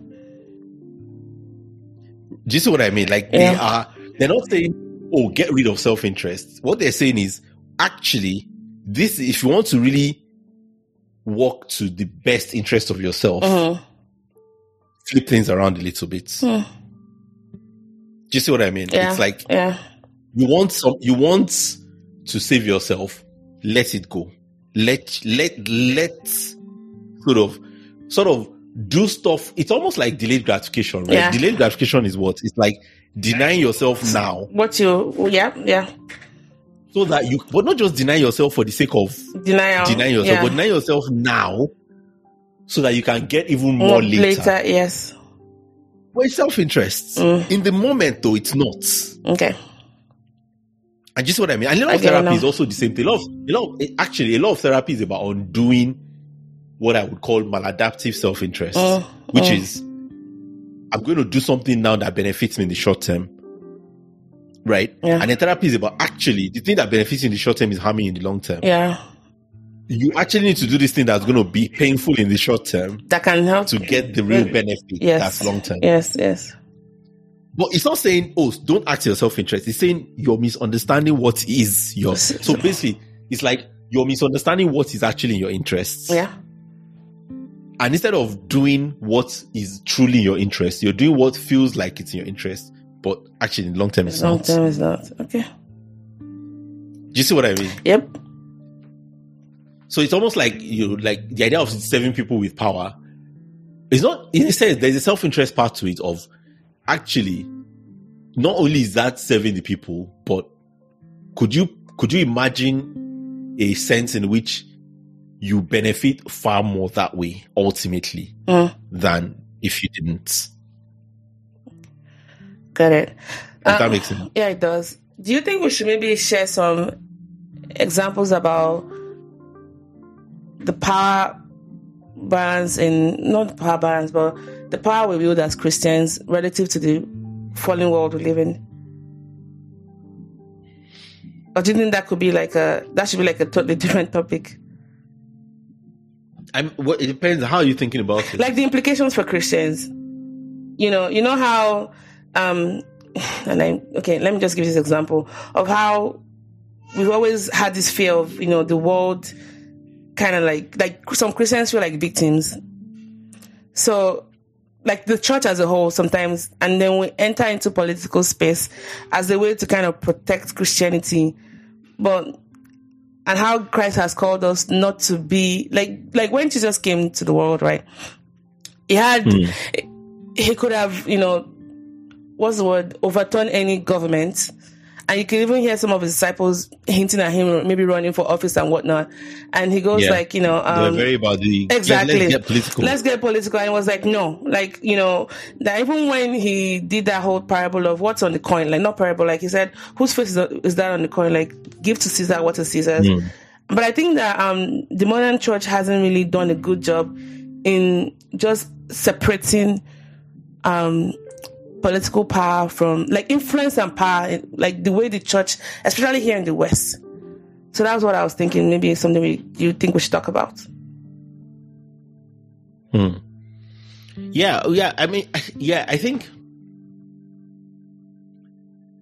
Do you see what I mean? Like they are, they're not saying, "Oh, get rid of self-interest." What they're saying is, actually, this if you want to really work to the best interest of yourself, Mhm. flip things around a little bit. Hmm. Do you see what I mean? yeah, It's like yeah, you want some, you want to save yourself. Let it go. Let let let sort of sort of do stuff. It's almost like delayed gratification, right? Yeah. Delayed gratification is what? It's like denying yourself now what you, yeah, yeah, so that you, but not just deny yourself for the sake of denial, denying yourself, yeah. but deny yourself now so that you can get even more Mm, later. yes, Well, it's self-interest. Mm. In the moment, though, it's not. okay, And just what I mean. And a lot of therapy is also the same thing. A lot of, a lot of, actually, a lot of therapy is about undoing what I would call maladaptive self-interest, Mm, which mm. is, I'm going to do something now that benefits me in the short term. Right? Yeah. And then therapy is about actually, the thing that benefits you in the short term is harming you in the long term. yeah, You actually need to do this thing that's going to be painful in the short term that can help to get the real benefit Yes, that's long term. yes, yes, But it's not saying, oh, don't act your self interest. It's saying you're misunderstanding what is your. So basically, it's like you're misunderstanding what is actually in your interests. yeah, And instead of doing what is truly in your interest, you're doing what feels like it's in your interest, but actually in long term it's long not. term is not okay. Do you see what I mean? Yep, So it's almost like you like the idea of serving people with power. It's not in a sense there's a self-interest part to it of actually not only is that serving the people, but could you could you imagine a sense in which you benefit far more that way ultimately Mm, than if you didn't? got it. Does Uh, that make sense? Yeah, it does. Do you think we should maybe share some examples about the power balance in not the power balance, but the power we wield as Christians relative to the fallen world we live in? Or do you think that could be like a that should be like a totally (laughs) different topic? I'm, well, it depends. How you're you thinking about it? Like the implications for Christians. You know, you know how um and I okay, let me just give this example of how we've always had this fear of, you know, the world kind of like like some Christians feel like victims. So like the church as a whole sometimes and then we enter into political space as a way to kind of protect Christianity. But and how Christ has called us not to be like like when Jesus came to the world, right? He had hmm. he could have, you know, what's the word, overturn any government. And you can even hear some of his disciples hinting at him, maybe running for office and whatnot. And he goes Yeah. like, you know, um, very about the exactly. Let's get political. Let's get political. And it was like, no, like, you know, that even when he did that whole parable of what's on the coin, like not parable, like he said, whose face is, is that on the coin? Like, give to Caesar what is Caesar's. But I think that um, the modern church hasn't really done a good job in just separating um, political power from like influence and power, like the way the church, especially here in the West. So that's what I was thinking. Maybe it's something we, you think we should talk about. Hmm. Yeah, yeah. I mean, yeah. I think,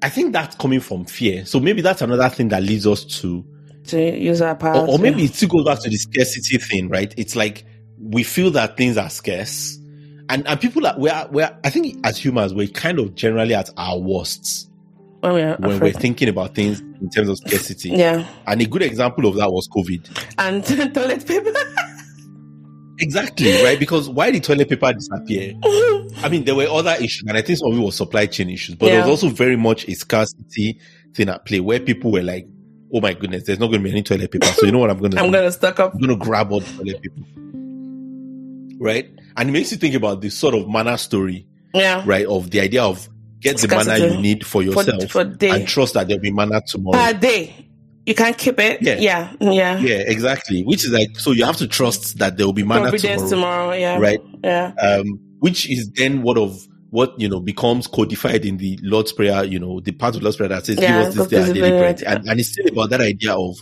I think that's coming from fear. So maybe that's another thing that leads us to, To use our power. or, or maybe it still goes back to the scarcity thing, right? It's like we feel that things are scarce, and and people are we're we're. I think as humans, we're kind of generally at our worst when we're when we're thinking about things in terms of scarcity. Yeah. And a good example of that was COVID. And (laughs) toilet paper. Exactly, right? Because why did toilet paper disappear? I mean, there were other issues, and I think some of it was supply chain issues, but there was also very much a scarcity thing at play where people were like, oh my goodness, there's not going to be any toilet paper. So you know what I'm going to I'm going to stock up. I'm going to grab all the toilet paper. Right? And it makes you think about this sort of manna story Yeah. right? Of the idea of get the manna Scarcity. you need for yourself for day. and trust that there'll be manna tomorrow. Per day. You can't keep it. Yeah. Yeah. Yeah. yeah, exactly. Which is like, so you have to trust that there will be Providence tomorrow, tomorrow. Yeah. right? Yeah. Um, which is then what of what you know becomes codified in the Lord's Prayer. You know, the part of Lord's Prayer that says, Yeah, "Give us this day our daily bread," and, and it's still about that idea of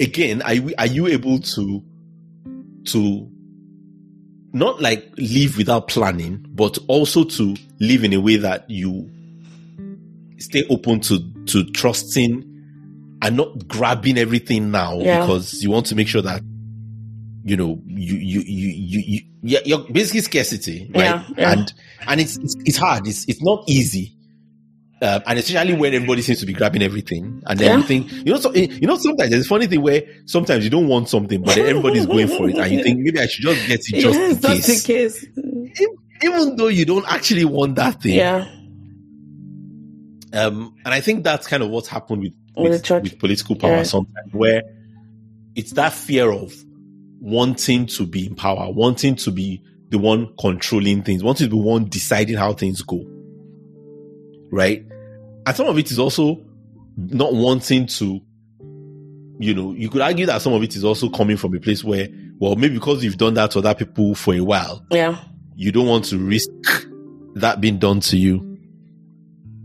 again, are you, are you able to to not like live without planning, but also to live in a way that you stay open to to trusting and not grabbing everything now Yeah. because you want to make sure that you know you you you you, you yeah, you're basically scarcity right Yeah, yeah. and and it's, it's it's hard it's it's not easy uh, and especially when everybody seems to be grabbing everything and then Yeah. you think you know so, eh, you know sometimes there's a funny thing where sometimes you don't want something but then everybody's going for it and you think maybe I should just get it just yes, in just case in case. even though you don't actually want that thing Yeah. um, and I think that's kind of what's happened with With with, with political power Yeah. sometimes, where it's that fear of wanting to be in power, wanting to be the one controlling things, wanting to be one deciding how things go, right? And some of it is also not wanting to, you know, you could argue that some of it is also coming from a place where, well, maybe because you've done that to other people for a while, Yeah. you don't want to risk that being done to you.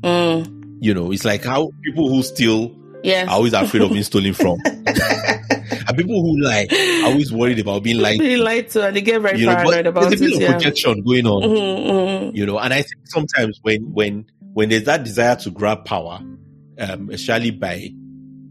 Mm. You know, it's like how people who steal Yes. are always afraid of being stolen from. (laughs) and people who lie are always worried about being lied Really lied to, and they get very you know, paranoid but about there's a bit it. of Yeah. projection going on, Mhm, mhm. you know, and I think sometimes when, when, when there's that desire to grab power, um, especially by,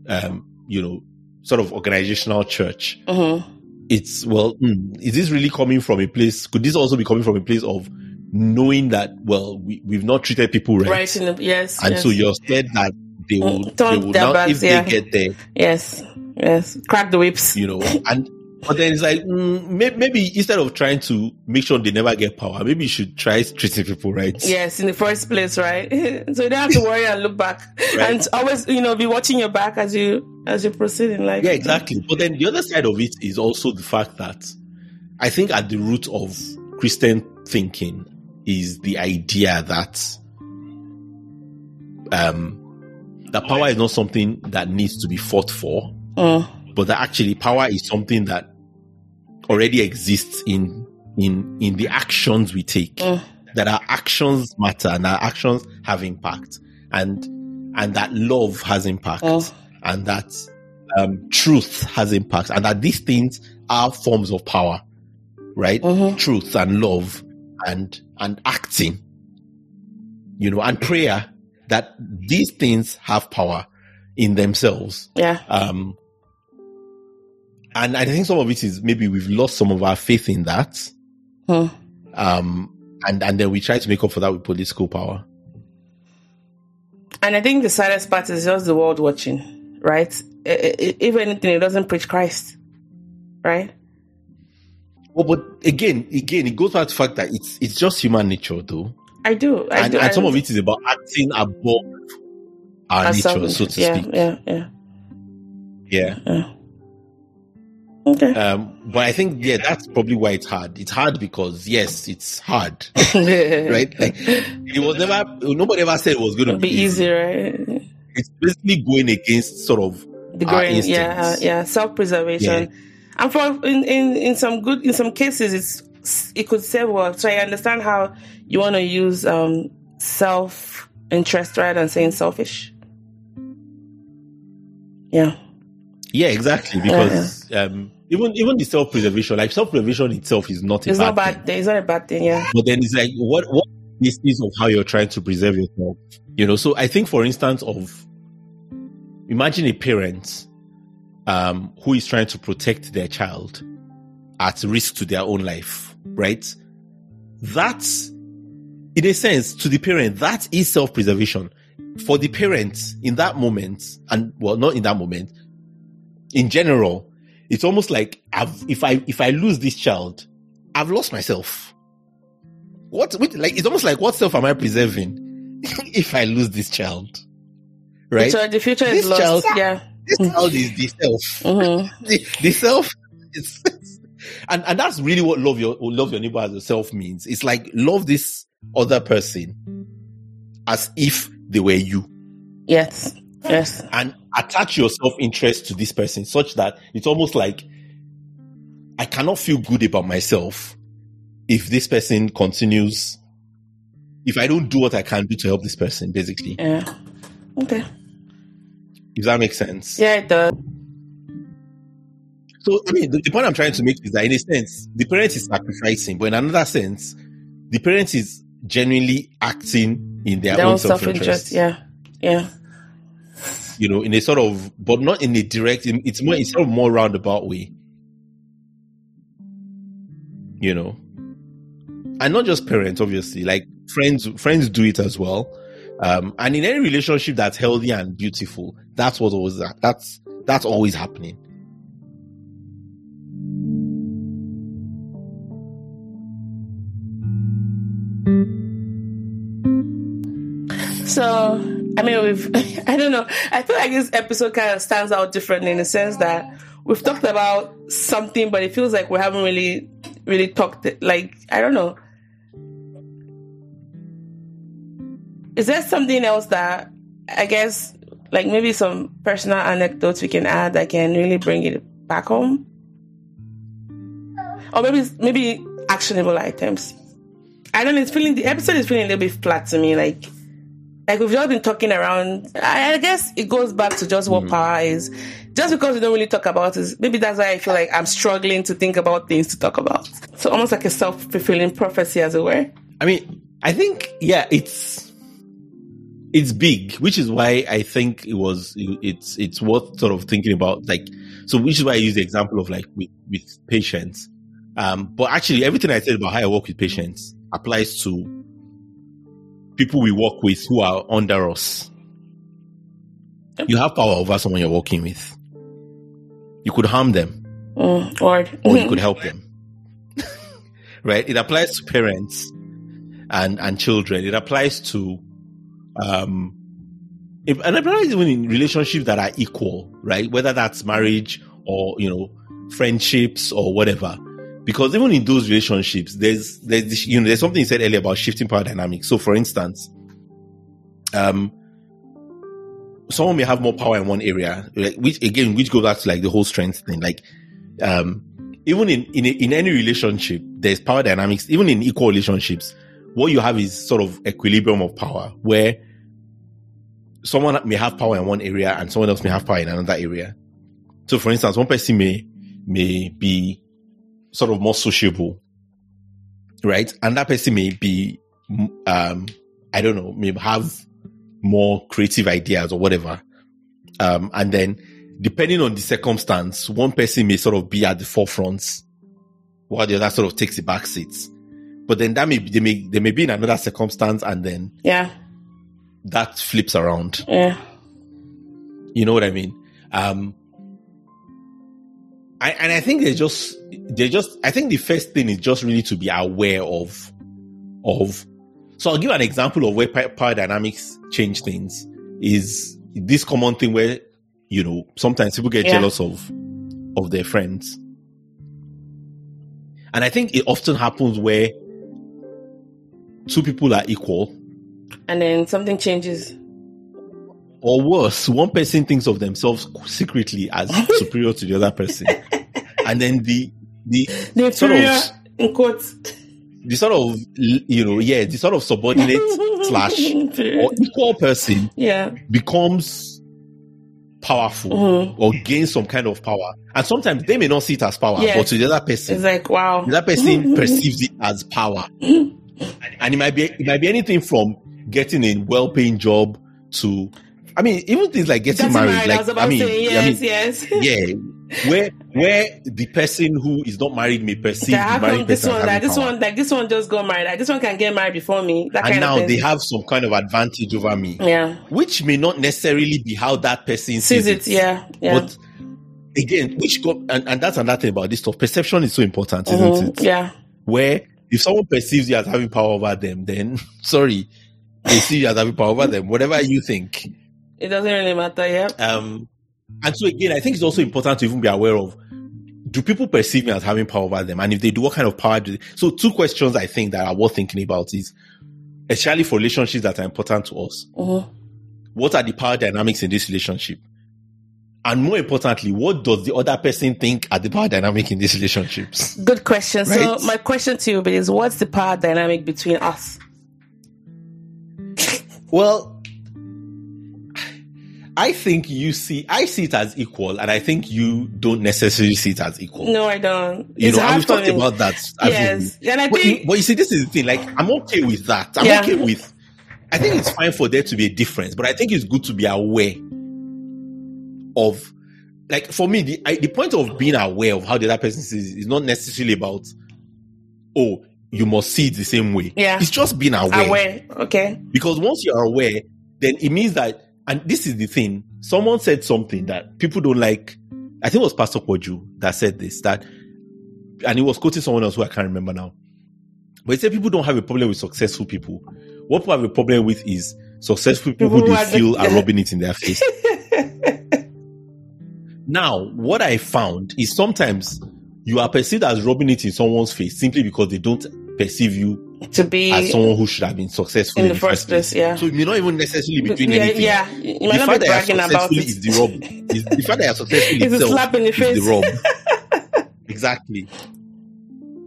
um, you know, sort of organizational church, Mhm. it's, well, hmm, is this really coming from a place? Could this also be coming from a place of knowing that, well, we, we've not treated people right? Right. In the, yes. and yes. so you're scared that they will, Mm, turn they will now, backs, if yeah. they get there, Yes. Yes. Crack the whips. you know, and but then it's like mm, may- maybe instead of trying to make sure they never get power, maybe you should try treating people right. Yes, in the first place, right? (laughs) so you don't have to worry and look back, Right. and always, you know, be watching your back as you as you proceed in life. Yeah, exactly. But then the other side of it is also the fact that I think at the root of Christian thinking is the idea that um that power is not something that needs to be fought for, Mm. But that actually power is something that already exists in in in the actions we take. Mm. That our actions matter and our actions have impact, and and that love has impact, Mm. and that um, truth has impact, and that these things are forms of power, right? Mhm. Truth and love and and acting, you know, and prayer. That these things have power in themselves. Yeah. Um, and I think some of it is maybe we've lost some of our faith in that. Mm. Um, and, and then we try to make up for that with political power. And I think the saddest part is just the world watching, right? If anything, it doesn't preach Christ, right? Well, but again, again, it goes back to the fact that it's, it's just human nature though. I do. I And, do. and I- some of it is about acting above our as nature, something- so to yeah, speak. Yeah, yeah, Yeah. yeah. Okay. Um, but I think, yeah, that's probably why it's hard. It's hard because yes, it's hard, (laughs) right? Like it was never, nobody ever said it was going to be easy, right? It's basically going against sort of the our yeah, yeah, self preservation, and for in, in in some good in some cases it's it could serve well. So I understand how you want to use um self interest rather than saying selfish. Yeah, Yeah, exactly. Because um, even even the self preservation, like self preservation itself, is not a it's bad not bad. thing. thing. It's not a bad thing. Yeah, But then it's like what what this is is of how you're trying to preserve yourself. You know, so I think, for instance, of imagine a parent um, who is trying to protect their child at risk to their own life, right? That's in a sense to the parent that is self preservation for the parent in that moment, and well, not in that moment, in general, it's almost like I've, if I if I lose this child, I've lost myself. What like it's almost like what self am I preserving (laughs) if I lose this child? Right? So the future This is lost. child- yeah. This child is the self. hmm (laughs) The, the self is and and that's really what love your love your neighbor as yourself means. It's like love this other person as if they were you. Yes. Yes. And attach your self interest to this person such that it's almost like I cannot feel good about myself if this person continues, if I don't do what I can do to help this person, basically. Yeah. Okay. If that makes sense. Yeah, it does. So, I mean, the, the point I'm trying to make is that in a sense, the parent is sacrificing, but in another sense, the parent is genuinely acting in their, Their own self interest. Yeah. Yeah. You know, in a sort of, but not in a direct, it's more, it's sort of more roundabout way. You know, and not just parents, obviously, like friends, friends do it as well. Um, and in any relationship that's healthy and beautiful, that's what always, that's, that's always happening. So, I mean, we've, (laughs) I don't know. I feel like this episode kind of stands out differently in the sense that we've talked about something, but it feels like we haven't really, really talked, like, I don't know. Is there something else that, I guess, like maybe some personal anecdotes we can add that can really bring it back home? Or maybe, maybe actionable items. I don't know, it's feeling, the episode is feeling a little bit flat to me, like, like we've just been talking around. I, guess it goes back to just what power is. Just because we don't really talk about it, maybe that's why I feel like I'm struggling to think about things to talk about. So almost like a self fulfilling prophecy, as it were. I mean, I think, yeah, it's, it's big, which is why I think it was, it's, it's worth sort of thinking about, like, so which is why I use the example of like with, with patients. Um, but actually everything I said about how I work with patients applies to people we work with who are under us. You have power over someone you're working with. You could harm them Mm, or or you could help them. (laughs) right? It applies to parents and, and children. It applies to, um, if, and it applies even in relationships that are equal, right? Whether that's marriage or, you know, friendships or whatever. Because even in those relationships, there's, there's, you know, there's something you said earlier about shifting power dynamics. So for instance, um, someone may have more power in one area, like, which again, which goes back to like the whole strength thing. Like, um, even in, in, in any relationship, there's power dynamics, even in equal relationships, what you have is sort of equilibrium of power where someone may have power in one area and someone else may have power in another area. So for instance, one person may, may be sort of more sociable, right? And that person may be, um, I don't know, may have more creative ideas or whatever. Um, and then depending on the circumstance, one person may sort of be at the forefront while the other sort of takes the back seats. But then that may be, they may, they may be in another circumstance and then yeah, that flips around. yeah, You know what I mean? Um, I, and I think they just, they just, I think the first thing is just really to be aware of, of, so I'll give an example of where power dynamics change things is this common thing where, you know, sometimes people get Yeah. jealous of, of their friends. And I think it often happens where two people are equal and then something changes. Or worse, one person thinks of themselves secretly as (laughs) superior to the other person, and then the the The sort of in quotes, the sort of you know yeah the sort of subordinate (laughs) slash or equal person yeah, becomes powerful Mhm. or gains some kind of power, and sometimes they may not see it as power, Yes. but to the other person, it's like wow. that person (laughs) perceives it as power, and it might be it might be anything from getting a well-paying job to. I mean, even things like getting That's married, right, I like was about I mean, to say I mean, yes, yes. (laughs) yeah, where where the person who is not married may perceive That the married this person one, like this power. one, like this one just got married. Like this one can get married before me. That and now they have some kind of advantage over me, yeah, which may not necessarily be how that person sees, sees it. Yeah, yeah, But again, which go, and, and that's another thing about this stuff. Perception is so important, isn't Mhm. it? yeah, Where if someone perceives you as having power over them, then (laughs) sorry, they see you as having power over them. Whatever you think, it doesn't really matter. Yeah, Um, and so again, I think it's also important to even be aware of do people perceive me as having power over them? And if they do, what kind of power do they? So two questions I think that are worth thinking about is, especially for relationships that are important to us. Mm-hmm. What are the power dynamics in this relationship? And more importantly, what does the other person think are the power dynamic in these relationships? Good question. Right. So my question to you is, what's the power dynamic between us? Well, I think you see, I see it as equal, and I think you don't necessarily see it as equal. No, I don't. You It's know, we've talked about that. Yes, we? and I But think you, but you see, this is the thing. Like, I'm okay with that. I'm Yeah. okay with. I think it's fine for there to be a difference, but I think it's good to be aware of. Like for me, the I, the point of being aware of how the other person sees is not necessarily about, oh, you must see it the same way. Yeah. it's just being aware. aware. Okay. Because once you are aware, then it means that, and this is the thing, someone said something that people don't like. I think it was Pastor Koju that said this, that, and he was quoting someone else who I can't remember now. But he said people don't have a problem with successful people. What people have a problem with is successful people, who they feel are (laughs) rubbing it in their face. now, what I found is sometimes you are perceived as rubbing it in someone's face simply because they don't perceive you To be as someone who should have been successful in the first place, yeah. So it may not even necessarily be doing yeah, anything. yeah. You The not be bragging about it. is the rub. Is- the fact that you're successful (laughs) It's a slap in the is face. the rub. (laughs) exactly.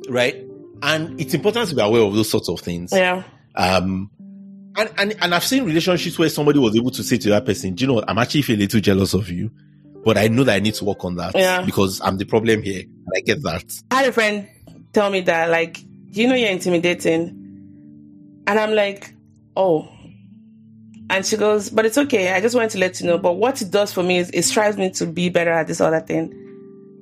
Right? And it's important to be aware of those sorts of things. Yeah. Um, and, and, and I've seen relationships where somebody was able to say to that person, do you know what? I'm actually feeling a little jealous of you, but I know that I need to work on that Yeah. because I'm the problem here. And I get that. I had a friend tell me that, like, you know, you're intimidating. And I'm like, oh. And she goes, but it's okay. I just wanted to let you know. But what it does for me is it strives me to be better at this other thing.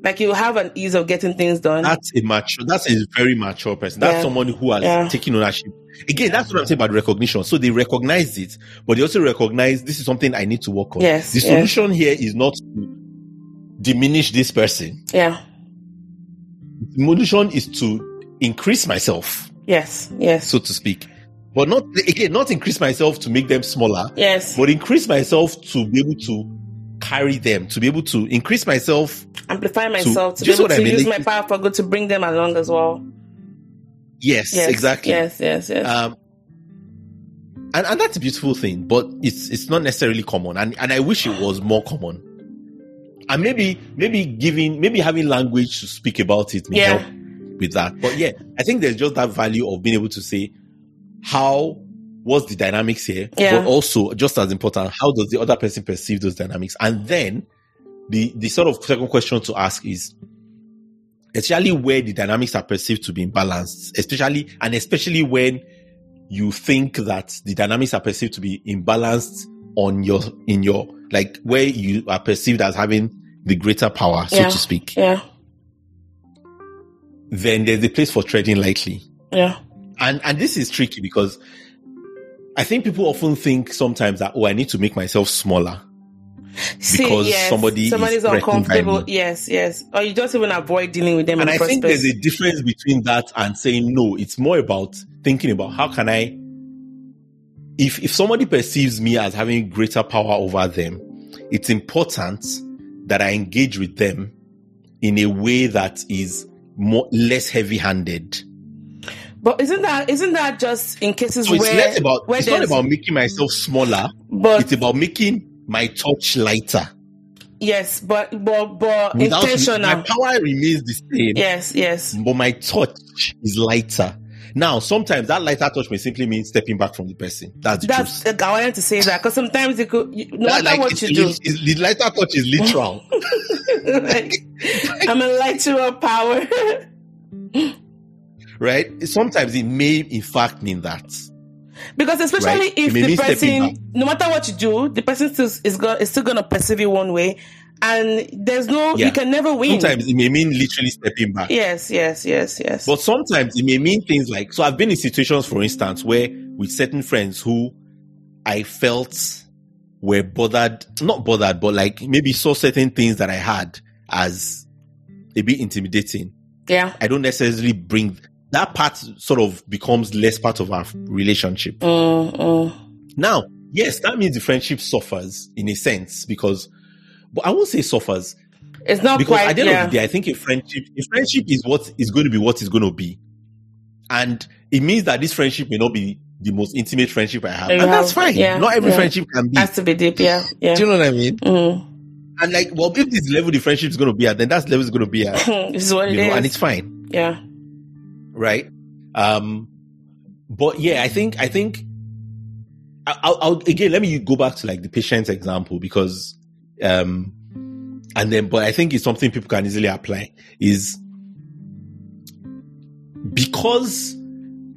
Like, you have an ease of getting things done. That's a mature, that's a very mature person. That's Yeah. someone who has Yeah. taken ownership. Again, that's what I'm saying about recognition. So they recognize it, but they also recognize this is something I need to work on. Yes, The yes. solution here is not to diminish this person. yeah. The solution is to increase myself, Yes. Yes. so to speak. But not, again, not increase myself to make them smaller, yes. but increase myself to be able to carry them, to be able to increase myself. Amplify myself to be just able what I to mean, use my power for good to bring them along as well. Yes, Yes. exactly. Yes. Yes. Yes. Um, and, and that's a beautiful thing, but it's it's not necessarily common, and and I wish it was more common. And maybe maybe giving maybe having language to speak about it may Yeah. help with that. But yeah, I think there's just that value of being able to say how what's the dynamics here, Yeah. but also just as important, how does the other person perceive those dynamics? And then the the sort of second question to ask is especially where the dynamics are perceived to be imbalanced, especially and especially when you think that the dynamics are perceived to be imbalanced on your in your like where you are perceived as having the greater power, so Yeah. to speak, yeah. Then there's a place for treading lightly. Yeah. And and this is tricky because I think people often think sometimes that oh I need to make myself smaller. See, Because yes, somebody is somebody's uncomfortable. Yes, yes. Or you just even avoid dealing with them And I the think place. there's a difference between that and saying no. It's more about thinking about how can I, if, if somebody perceives me as having greater power over them, it's important that I engage with them in a way that is more, less heavy handed. But isn't that isn't that just in cases So it's where less about, where it's not about making myself smaller. but It's about making my touch lighter. yes, but but but Without, my intentional. power remains the same. Yes, yes. but my touch is lighter. Now, sometimes that lighter touch may simply mean stepping back from the person. That's the That's truth. I wanted to say that because sometimes you could you, no matter like, what you do, the lighter touch is literal. like, (laughs) (laughs) I'm a lighter power. right? Sometimes it may, in fact, mean that. Because especially Right. if the mean stepping back. person, no matter what you do, the person still is going is still gonna perceive you one way, and there's no Yeah. you can never win. Sometimes it may mean literally stepping back. Yes, yes, yes, yes. But sometimes it may mean things like, so I've been in situations, for instance, where with certain friends who I felt were bothered, not bothered, but like maybe saw certain things that I had as a bit intimidating. yeah. I don't necessarily bring that part sort of becomes less part of our relationship. Mm, mm. Now, yes, that means the friendship suffers in a sense because, but I won't say suffers. It's not because quite. at the end yeah. of the day, I think a friendship, a friendship is what is going to be what is going to be, and it means that this friendship may not be the most intimate friendship I have, You and that's fine. yeah, not every yeah. friendship can be. has to be deep. Yeah. Yeah. Do you know what I mean? Mm. And like, well, if this level the friendship is going to be at, then that's level is going to be at, (laughs) this is what it you is. and it's fine, yeah. right? Um, but yeah, I think, I think, I'll, I'll again let me go back to like the patient example because, um, and then, but I think it's something people can easily apply is because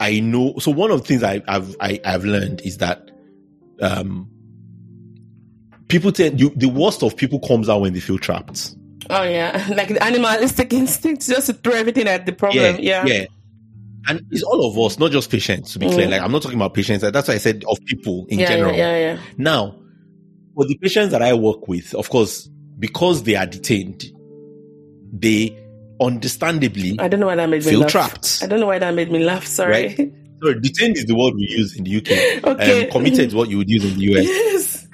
I know. So one of the things I, I've I, I've learned is that um, people tend you the worst of people comes out when they feel trapped. Oh yeah. (laughs) Like the animalistic instinct just to throw everything at the problem. Yeah. yeah. And it's all of us, not just patients. To be clear, like I'm not talking about patients. That's why I said of people in Mm. Yeah, yeah, general. yeah, yeah. Now, for the patients that I work with, of course, because they are detained, they understandably I don't know why that made me feel laugh. trapped. I don't know why that made me laugh. Sorry. Right. Sorry, detained is the word we use in the UK. (laughs) Okay. Um, committed is what you would use in the US. yes.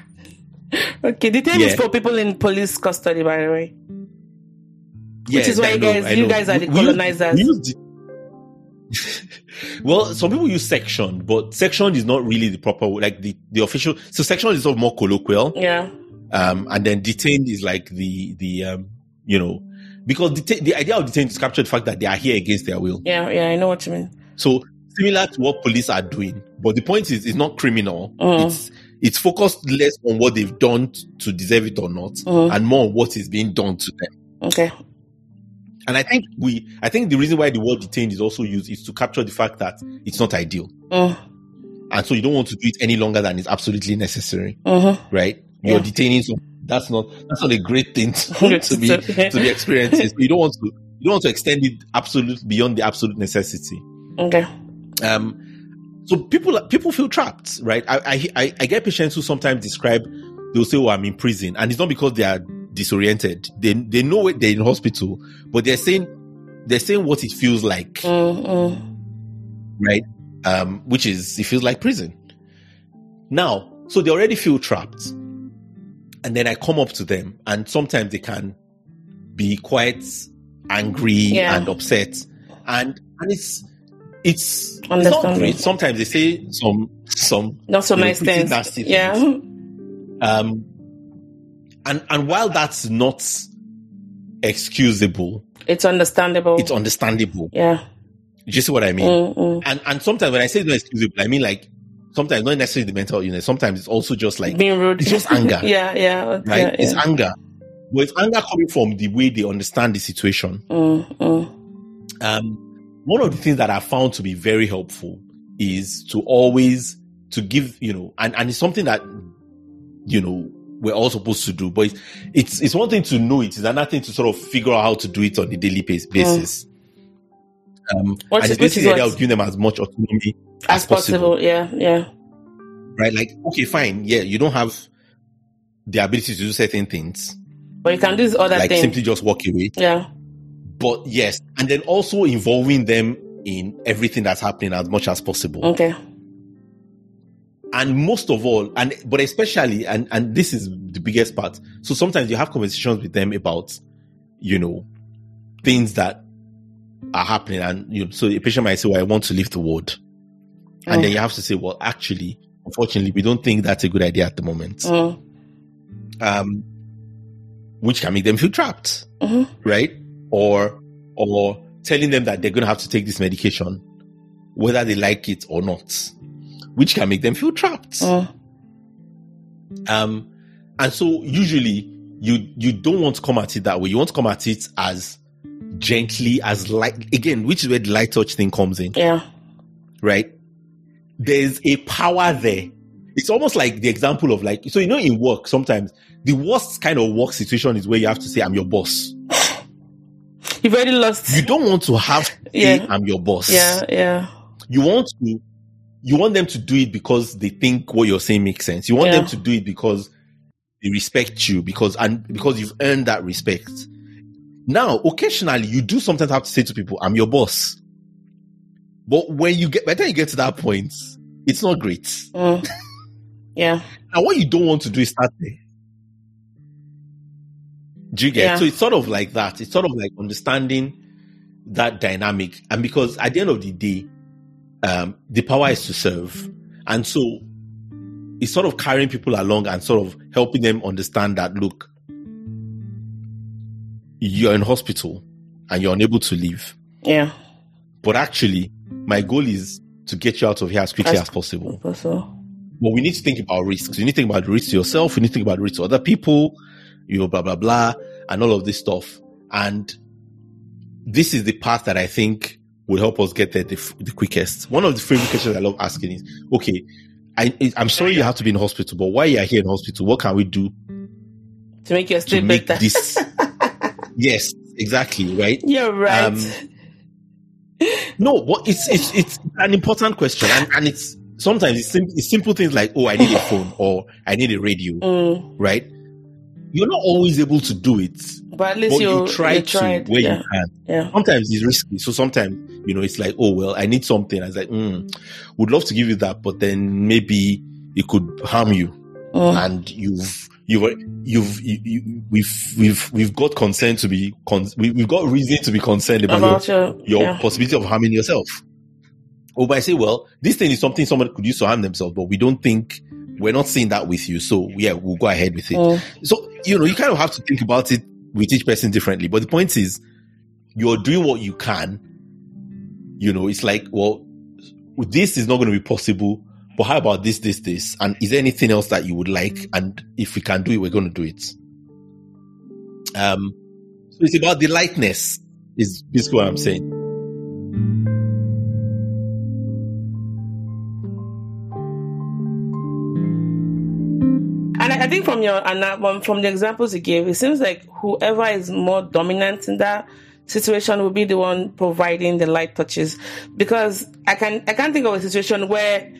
Okay, detain is for people in police custody, by the way. Yeah, is why you know, guys- I you guys are the We- we use- colonizers. we use the- well, some people use section, but section is not really the proper like the the official. So section is sort of more colloquial, Yeah. um, and then detained is like the the um, you know, because deta- the idea of detained is capture the fact that they are here against their will. Yeah, yeah, I know what you mean. So similar to what police are doing, but the point is, it's not criminal. Mm. It's it's focused less on what they've done to deserve it or not, Mm. and more on what is being done to them. Okay. And I think we, I think the reason why the word detained is also used is to capture the fact that it's not ideal, Mm. and so you don't want to do it any longer than is absolutely necessary, Mm-hmm. right? You're Yeah. detaining some. That's not that's not a great thing to, (laughs) to be (laughs) to be experiencing. So you don't want to you don't want to extend it absolute beyond the absolute necessity. Okay. Um, so people people feel trapped, right? I, I I I get patients who sometimes describe they'll say, "Oh, I'm in prison," and it's not because they are disoriented. They they know it, they're in hospital, but they're saying they're saying what it feels like, Mm, mm. right? Um, which is it feels like prison. Now, so they already feel trapped, and then I come up to them, and sometimes they can be quite angry Yeah. and upset, and and it's it's it's not great. Sometimes they say some some Not so know, nice things. nasty things. Yeah. um and and while that's not excusable, It's understandable. it's understandable. yeah. Do you see what I mean? Mm, mm. And and sometimes when I say it's not excusable, I mean like sometimes not necessarily the mental illness. Sometimes it's also just like Being rude. it's just anger. (laughs) yeah, yeah. right. Yeah, It's anger, but it's anger coming from the way they understand the situation. Mm, mm. um, one of the things that I found to be very helpful is to always to give, you know, and, and it's something that, you know, we're all supposed to do, but it's, it's, it's one thing to know it, it's another thing to sort of figure out how to do it on a daily bas- basis. Um, What and it's basically the idea what? of giving them as much autonomy As possible. Yeah, yeah. right? Like, okay, fine. Yeah, you don't have the ability to do certain things, But you can do this other like thing. simply just walk away. yeah. But yes, and then also involving them in everything that's happening as much as possible. Okay. And most of all and but especially and and this is the biggest part so sometimes you have conversations with them about you know things that are happening and you know, so a patient might say well i want to leave the ward and Mm. then you have to say well actually unfortunately we don't think that's a good idea at the moment Mm. um which can make them feel trapped Mhm. right or or telling them that they're going to have to take this medication whether they like it or not which can make them feel trapped Mm. um, and so usually you you don't want to come at it that way. You want to come at it as gently as light again, which is where the light touch thing comes in, Yeah. right? There's a power there. It's almost like the example of like so you know in work sometimes the worst kind of work situation is where you have to say I'm your boss. You've already lost. You don't want to have to (laughs) say Yeah. I'm your boss. yeah, yeah. You want to you want them to do it because they think what you're saying makes sense. You want Yeah. them to do it because they respect you because and because you've earned that respect. Now, occasionally you do sometimes have to say to people, I'm your boss. But when you get by the time you get to that point, it's not great. Mm. yeah. and what you don't want to do is start there. Do you get? Yeah. So it's sort of like that. It's sort of like understanding that dynamic, and because at the end of the day, um, the power is to serve, and so it's sort of carrying people along and sort of helping them understand that look, you're in hospital and you're unable to leave, Yeah. but actually, my goal is to get you out of here as quickly As- as possible. Also. But we need to think about risks. You need to think about the risks to yourself. You need to think about the risks to other people, you know, blah, blah, blah, and all of this stuff. And this is the path that I think will help us get there the, the quickest. One of the favorite questions I love asking is, okay, I, I'm sorry you have to be in hospital, but while you're here in hospital, what can we do To make your stay make better. this? (laughs) yes, exactly, right? You're right. Um, No, but it's it's it's an important question, and, and it's sometimes it's, sim- it's simple things like, oh, I need a phone or I need a radio, (laughs) Mm, right? You're not always able to do it, but at least but you, you try you to where yeah. you can. Yeah. Sometimes it's risky, so sometimes you know it's like, oh well, I need something. I was like, mm, would love to give you that, but then maybe it could harm you, Mm. and you've you've you've you, you, we've we've we've got concern to be con- we, we've got reason to be concerned about, your About your, your yeah. possibility of harming yourself. Or by say, well, this thing is something someone could use to harm themselves, but we don't think we're not seeing that with you. So yeah, we'll go ahead with it. Mm. So, you know, you kind of have to think about it with each person differently. But the point is, you're doing what you can. You know, it's like, well, this is not going to be possible, but how about this, this, this? And is there anything else that you would like? And if we can do it, we're going to do it. Um, so it's about the lightness is basically what I'm saying. And I, think from your and from the examples you gave, it seems like whoever is more dominant in that situation will be the one providing the light touches. Because I can I can't think of a situation where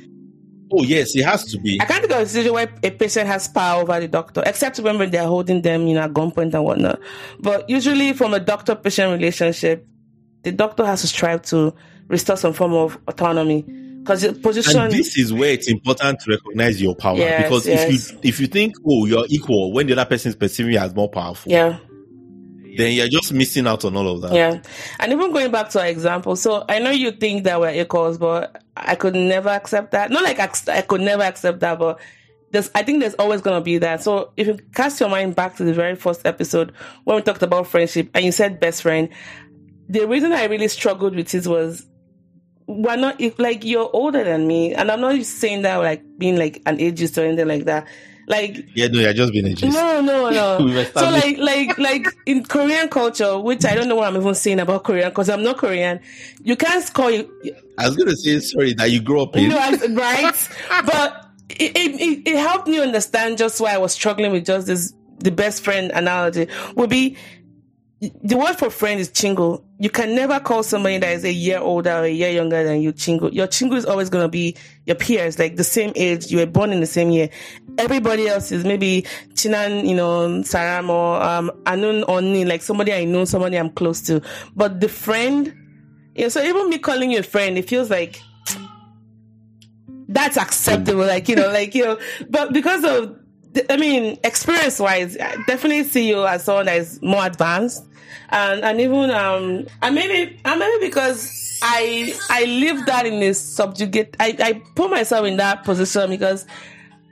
Oh, yes, it has to be. I can't think of a situation where a patient has power over the doctor, except when they're holding them, you know, at gunpoint and whatnot. But usually, from a doctor-patient relationship, the doctor has to strive to restore some form of autonomy because the position. And this is where it's important to recognize your power Yes, because yes. if you if you think oh you're equal when the other person is perceiving you as more powerful, yeah. Then you're just missing out on all of that. Yeah. And even going back to our example, so I know you think that we're equals, but I could never accept that. Not like I could never accept that, but there's, I think there's always going to be that. So if you cast your mind back to the very first episode when we talked about friendship and you said best friend, the reason I really struggled with it was we're not if, like you're older than me, and I'm not saying that like being like an ageist or anything like that. Like Yeah, no, you're just being a gist. no, no, no. (laughs) So like, like, like in Korean culture, which I don't know what I'm even saying about Korean because I'm not Korean. You can't call you, I was gonna say sorry that you grew up in. you know, right? But it, it, it, it helped me understand just why I was struggling with just this. The best friend analogy would be the word for friend is chingo. You can never call somebody that is a year older or a year younger than you chingo. Your chingo is always going to be your peers, like the same age. You were born in the same year. Everybody else is maybe chinan, you know, saram or um, anun onni, like somebody I know, somebody I'm close to. But the friend, you know, so even me calling you a friend, it feels like (tsk) that's acceptable. Like, you know, like, you know, but because of, I mean, experience wise, I definitely see you as someone that is more advanced. And, and even, um, and maybe, and maybe because I, I live that in a subjugate, I, I put myself in that position because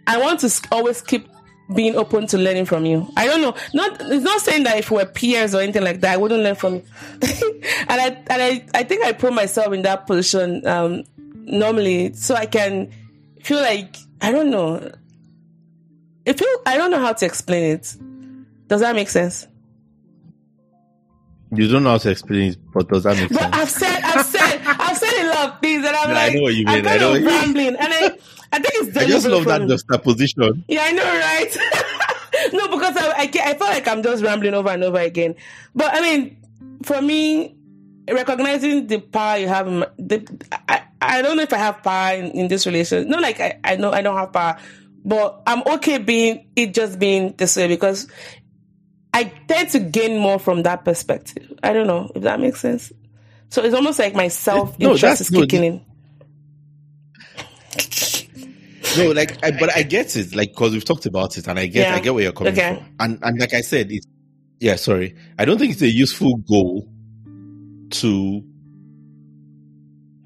I want to always keep being open to learning from you. I don't know. Not it's not saying that if we're peers or anything like that, I wouldn't learn from you. (laughs) and I and I, I think I put myself in that position um normally so I can feel like I don't know. I feel I don't know how to explain it. Does that make sense? You don't know how to explain it, but does that make But sense? I've said, I've said, I've said a lot of things, and I'm No, I like, know what you I'm mean, I know what rambling, and I, I think it's I just love that juxtaposition. Yeah, I know, right? (laughs) no, because I, I, I feel like I'm just rambling over and over again. But I mean, for me, recognizing the power you have, the, I, I don't know if I have power in, in this relation. No, like I, I know I don't have power, but I'm okay being it just being this way because I tend to gain more from that perspective. I don't know if that makes sense. So it's almost like my self No, interest that's- is no, kicking in. No, like, I, but I get it, like, because we've talked about it, and I get, Yeah. I get where you're coming Okay. from, and and like I said, it's yeah, sorry. I don't think it's a useful goal to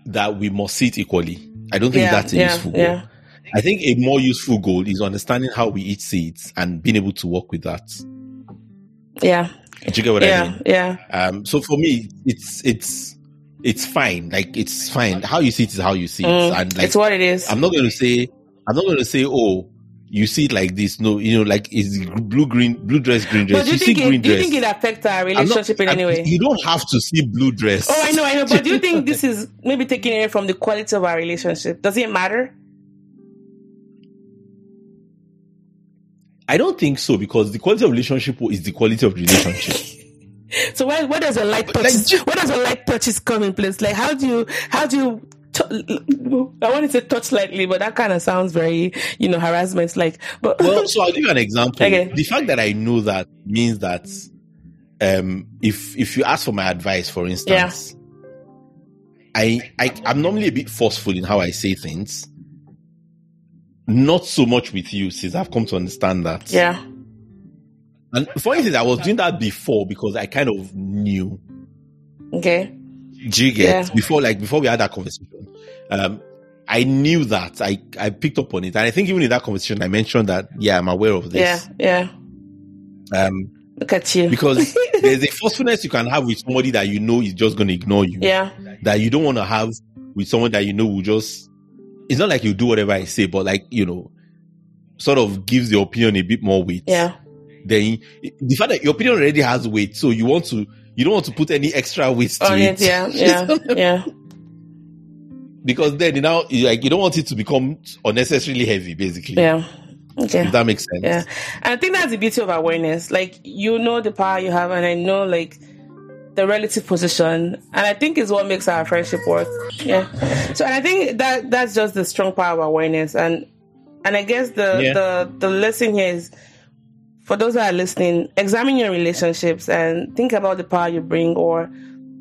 that we must see it equally. I don't think Yeah, that's a yeah, useful goal. Yeah. I think a more useful goal is understanding how we eat seeds and being able to work with that. Yeah. Do you get what I mean? Yeah. Um, so for me, it's it's it's fine. Like it's fine. How you see it is how you see it, Mm, and like it's what it is. I'm not going to say I'm not going to say oh you see it like this. No, you know, like it's blue green blue dress green dress. but do you, see think it, green do you think it affects our I'm not- relationship in any way? You don't have to see blue dress. Oh, I know, I know. But do you (laughs) think this is maybe taking away from the quality of our relationship? Does it matter? I don't think so because the quality of relationship is the quality of relationship. (laughs) So where where does a light touch? Like, where does a light touches come in place? Like how do you how do you? I want to say touch lightly, but that kind of sounds very you know harassment. Like, but well, (laughs) so I'll give you an example. Okay. The fact that I know that means that um, if if you ask for my advice, for instance, I, I I'm normally a bit forceful in how I say things. Not so much with you, since I've come to understand that. yeah, And for instance, I was doing that before because I kind of knew. okay, Do you get Yeah. before like before we had that conversation? Um, I knew that I I picked up on it, and I think even in that conversation, I mentioned that yeah, I'm aware of this. yeah, yeah. Um, Look at you. because (laughs) there's a forcefulness you can have with somebody that you know is just going to ignore you. yeah, That you don't want to have with someone that you know will just. It's not like you do whatever I say, but like you know, sort of gives your opinion a bit more weight. yeah, Then the fact that your opinion already has weight, so you want to you don't want to put any extra weight to on it. it. Yeah, (laughs) yeah, yeah. because then you know you- like you don't want it to become unnecessarily heavy, basically. Yeah. Okay. If that makes sense. Yeah. And I think that's the beauty of awareness. Like, you know the power you have, and I know, like, the relative position. And I think is what makes our friendship work. Yeah. So, and I think that that's just the strong power of awareness. And, and I guess the, Yeah. the, the lesson here is for those that are listening, examine your relationships and think about the power you bring or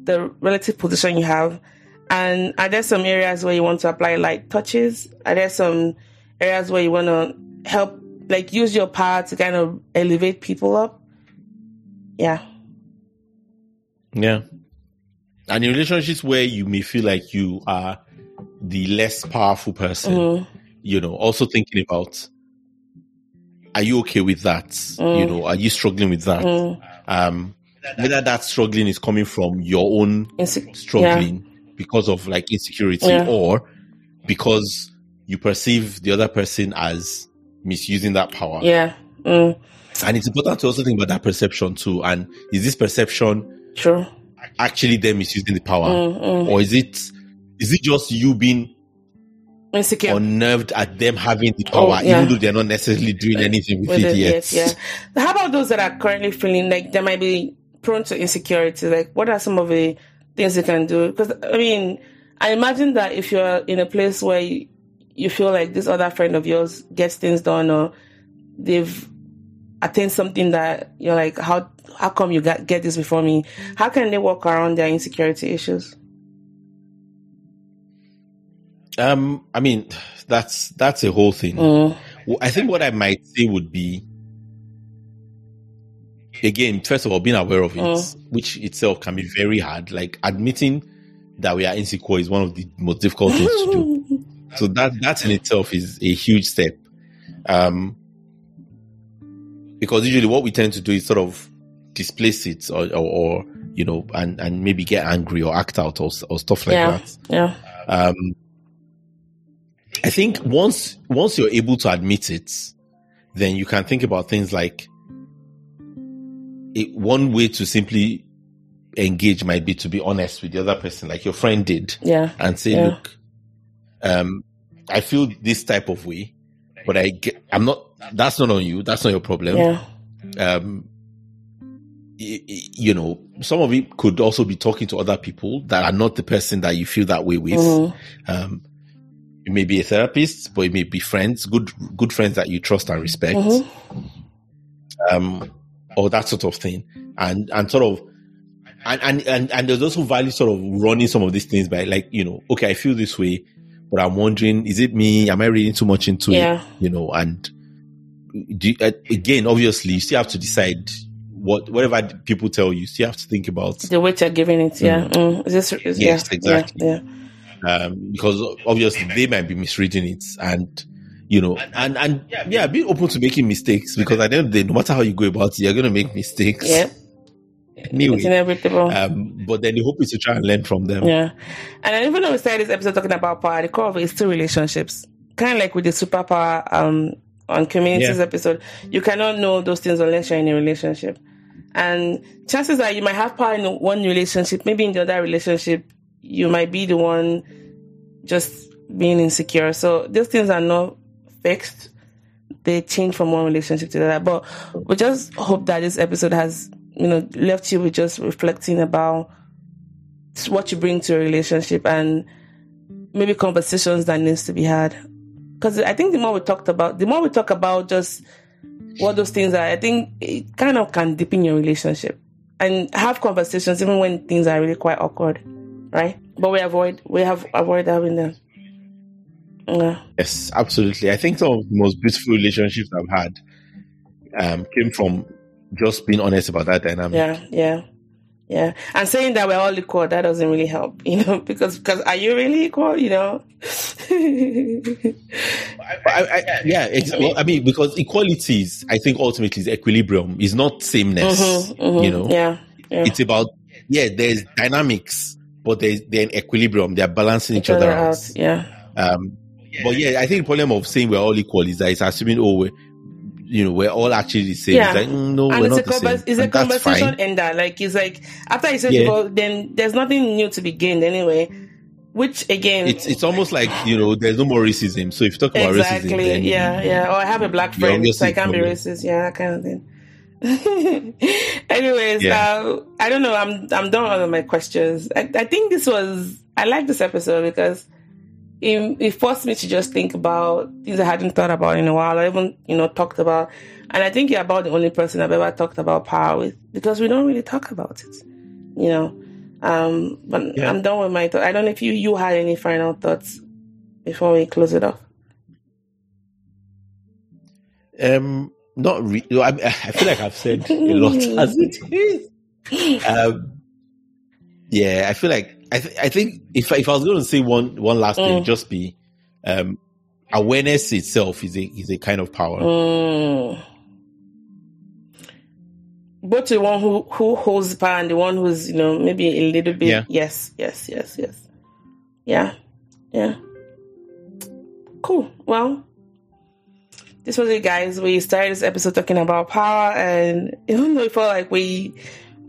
the relative position you have. And are there some areas where you want to apply light touches? Are there some areas where you want to help, like use your power to kind of elevate people up? Yeah. Yeah. And in relationships where you may feel like you are the less powerful person, Mhm. you know, also thinking about are you okay with that? You know, are you struggling with that? Mm. Um, whether that struggling is coming from your own Inse- struggling because of like insecurity Yeah. or because you perceive the other person as misusing that power. Yeah. Mm. And it's important to also think about that perception too. And is this perception True. actually them misusing the power? Mm, Or is it is it just you being Insecure. unnerved at them having the power, Oh, yeah. even though they're not necessarily doing anything with, with it yet? yet. Yeah. How about those that are currently feeling like they might be prone to insecurity? Like, what are some of the things you can do? Because I mean, I imagine that if you're in a place where you, you feel like this other friend of yours gets things done or they've attained something that you're like, how how come you got get this before me? How can they work around their insecurity issues? Um, I mean, that's that's a whole thing. Mm, I think what I might say would be, again, first of all, being aware of it, Mm. which itself can be very hard. Like admitting that we are insecure is one of the most difficult things to do. (laughs) So that that in itself is a huge step. Um, because usually what we tend to do is sort of displace it or, or, or you know, and, and maybe get angry or act out or, or stuff like yeah. that. Yeah. Um, I think once once you're able to admit it, then you can think about things like it, one way to simply engage might be to be honest with the other person, like your friend did, Yeah. and say, Yeah. "Look, um, I feel this type of way, but I get, I'm not. That's not on you. That's not your problem. Yeah. Um, you know, some of it could also be talking to other people that are not the person that you feel that way with. Mhm. Um, it may be a therapist, but it may be friends, good good friends that you trust and respect, Mhm. um, or that sort of thing, and and sort of, and and and and there's also value sort of running some of these things by like you know, okay, I feel this way, but I'm wondering, is it me? Am I reading too much into Yeah. it? You know, and do you, uh, again, obviously, you still have to decide what whatever people tell you. So you have to think about the weight you're giving it. Yeah. Mm. Is this, is, Yes, yeah, exactly. Yeah. yeah. um, because obviously they might be misreading it and you know and and yeah be open to making mistakes because at the end of the day no matter how you go about it you're going to make mistakes Yeah. It's anyway inevitable. um, but then the hope is to try and learn from them Yeah. And even though we started this episode talking about power, the core of it is still relationships. Kind of like with the superpower um, on communities Yeah. episode. You cannot know those things unless you're in a relationship. And chances are you might have power in one relationship, maybe in the other relationship, you might be the one just being insecure. So those things are not fixed. They change from one relationship to the other. But we just hope that this episode has, you know, left you with just reflecting about what you bring to a relationship and maybe conversations that needs to be had. Because I think the more we talked about, the more we talk about just what those things are, I think it kind of can deepen your relationship and have conversations even when things are really quite awkward, right? But we avoid we have avoid having them. Yeah. yes absolutely i think some of the most beautiful relationships i've had um, came from just being honest about that dynamic Yeah, yeah, yeah. And saying that we're all equal, that doesn't really help, (laughs) you know, because because are you really equal? You know. (laughs) I, I, yeah, ex- well, I mean, because equalities, I think ultimately is equilibrium, is not sameness. Mhm, You know, Yeah. Yeah. it's about yeah, there's dynamics, but there's they're in equilibrium. They're balancing each, other out. Yeah. Um, but yeah, I think the problem of saying we're all equal is that it's assuming oh, we're, you know, we're all actually the same. Yeah. It's like mm, no, and we're it's not a, the same. it's And that's conversation ender. Like it's like after you say Yeah. people, then there's nothing new to be gained anyway. Which again, It's it's almost like you know, there's no more racism. So if you talk about exactly, racism, then yeah, yeah. Or I have a black friend, so I can't be racist. Yeah, that kind of thing. (laughs) Anyways, Yeah. uh, I don't know. I'm I'm done with all of my questions. I, I think this was I like this episode because it, it forced me to just think about things I hadn't thought about in a while, or even you know talked about. And I think you're about the only person I've ever talked about power with because we don't really talk about it, you know. Um, but Yeah. I'm done with my thought. I don't know if you you had any final thoughts before we close it off. Um, not really. I, I feel like I've said a lot (laughs) as it is. (laughs) Um, yeah, I feel like I, th- I think if if I was going to say one one last thing, Mm. it'd just be um, awareness itself is a is a kind of power. Mm. Both the one who who holds the power and the one who's you know maybe a little bit. Yeah. Yes, yes, yes, yes. Yeah, yeah. Cool. Well, this was it, guys. We started this episode talking about power, and (laughs) even though it felt like we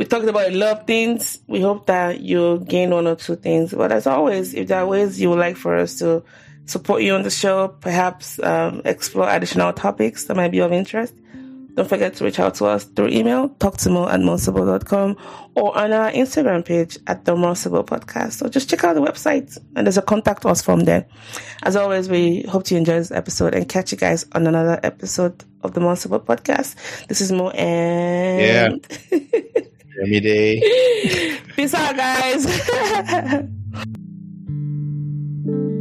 we talked about a lot of things, we hope that you gain one or two things. But as always, if there are ways you would like for us to support you on the show, perhaps um, explore additional topics that might be of interest, don't forget to reach out to us through email, talk to mo at mosibyl.com or on our Instagram page at the More Sibyl Podcast. So just check out the website and there's a contact us from there. As always, we hope you enjoy this episode and catch you guys on another episode of the More Sibyl Podcast. This is Mo and (laughs) Jeremy Day. (laughs) Peace out, guys. (laughs)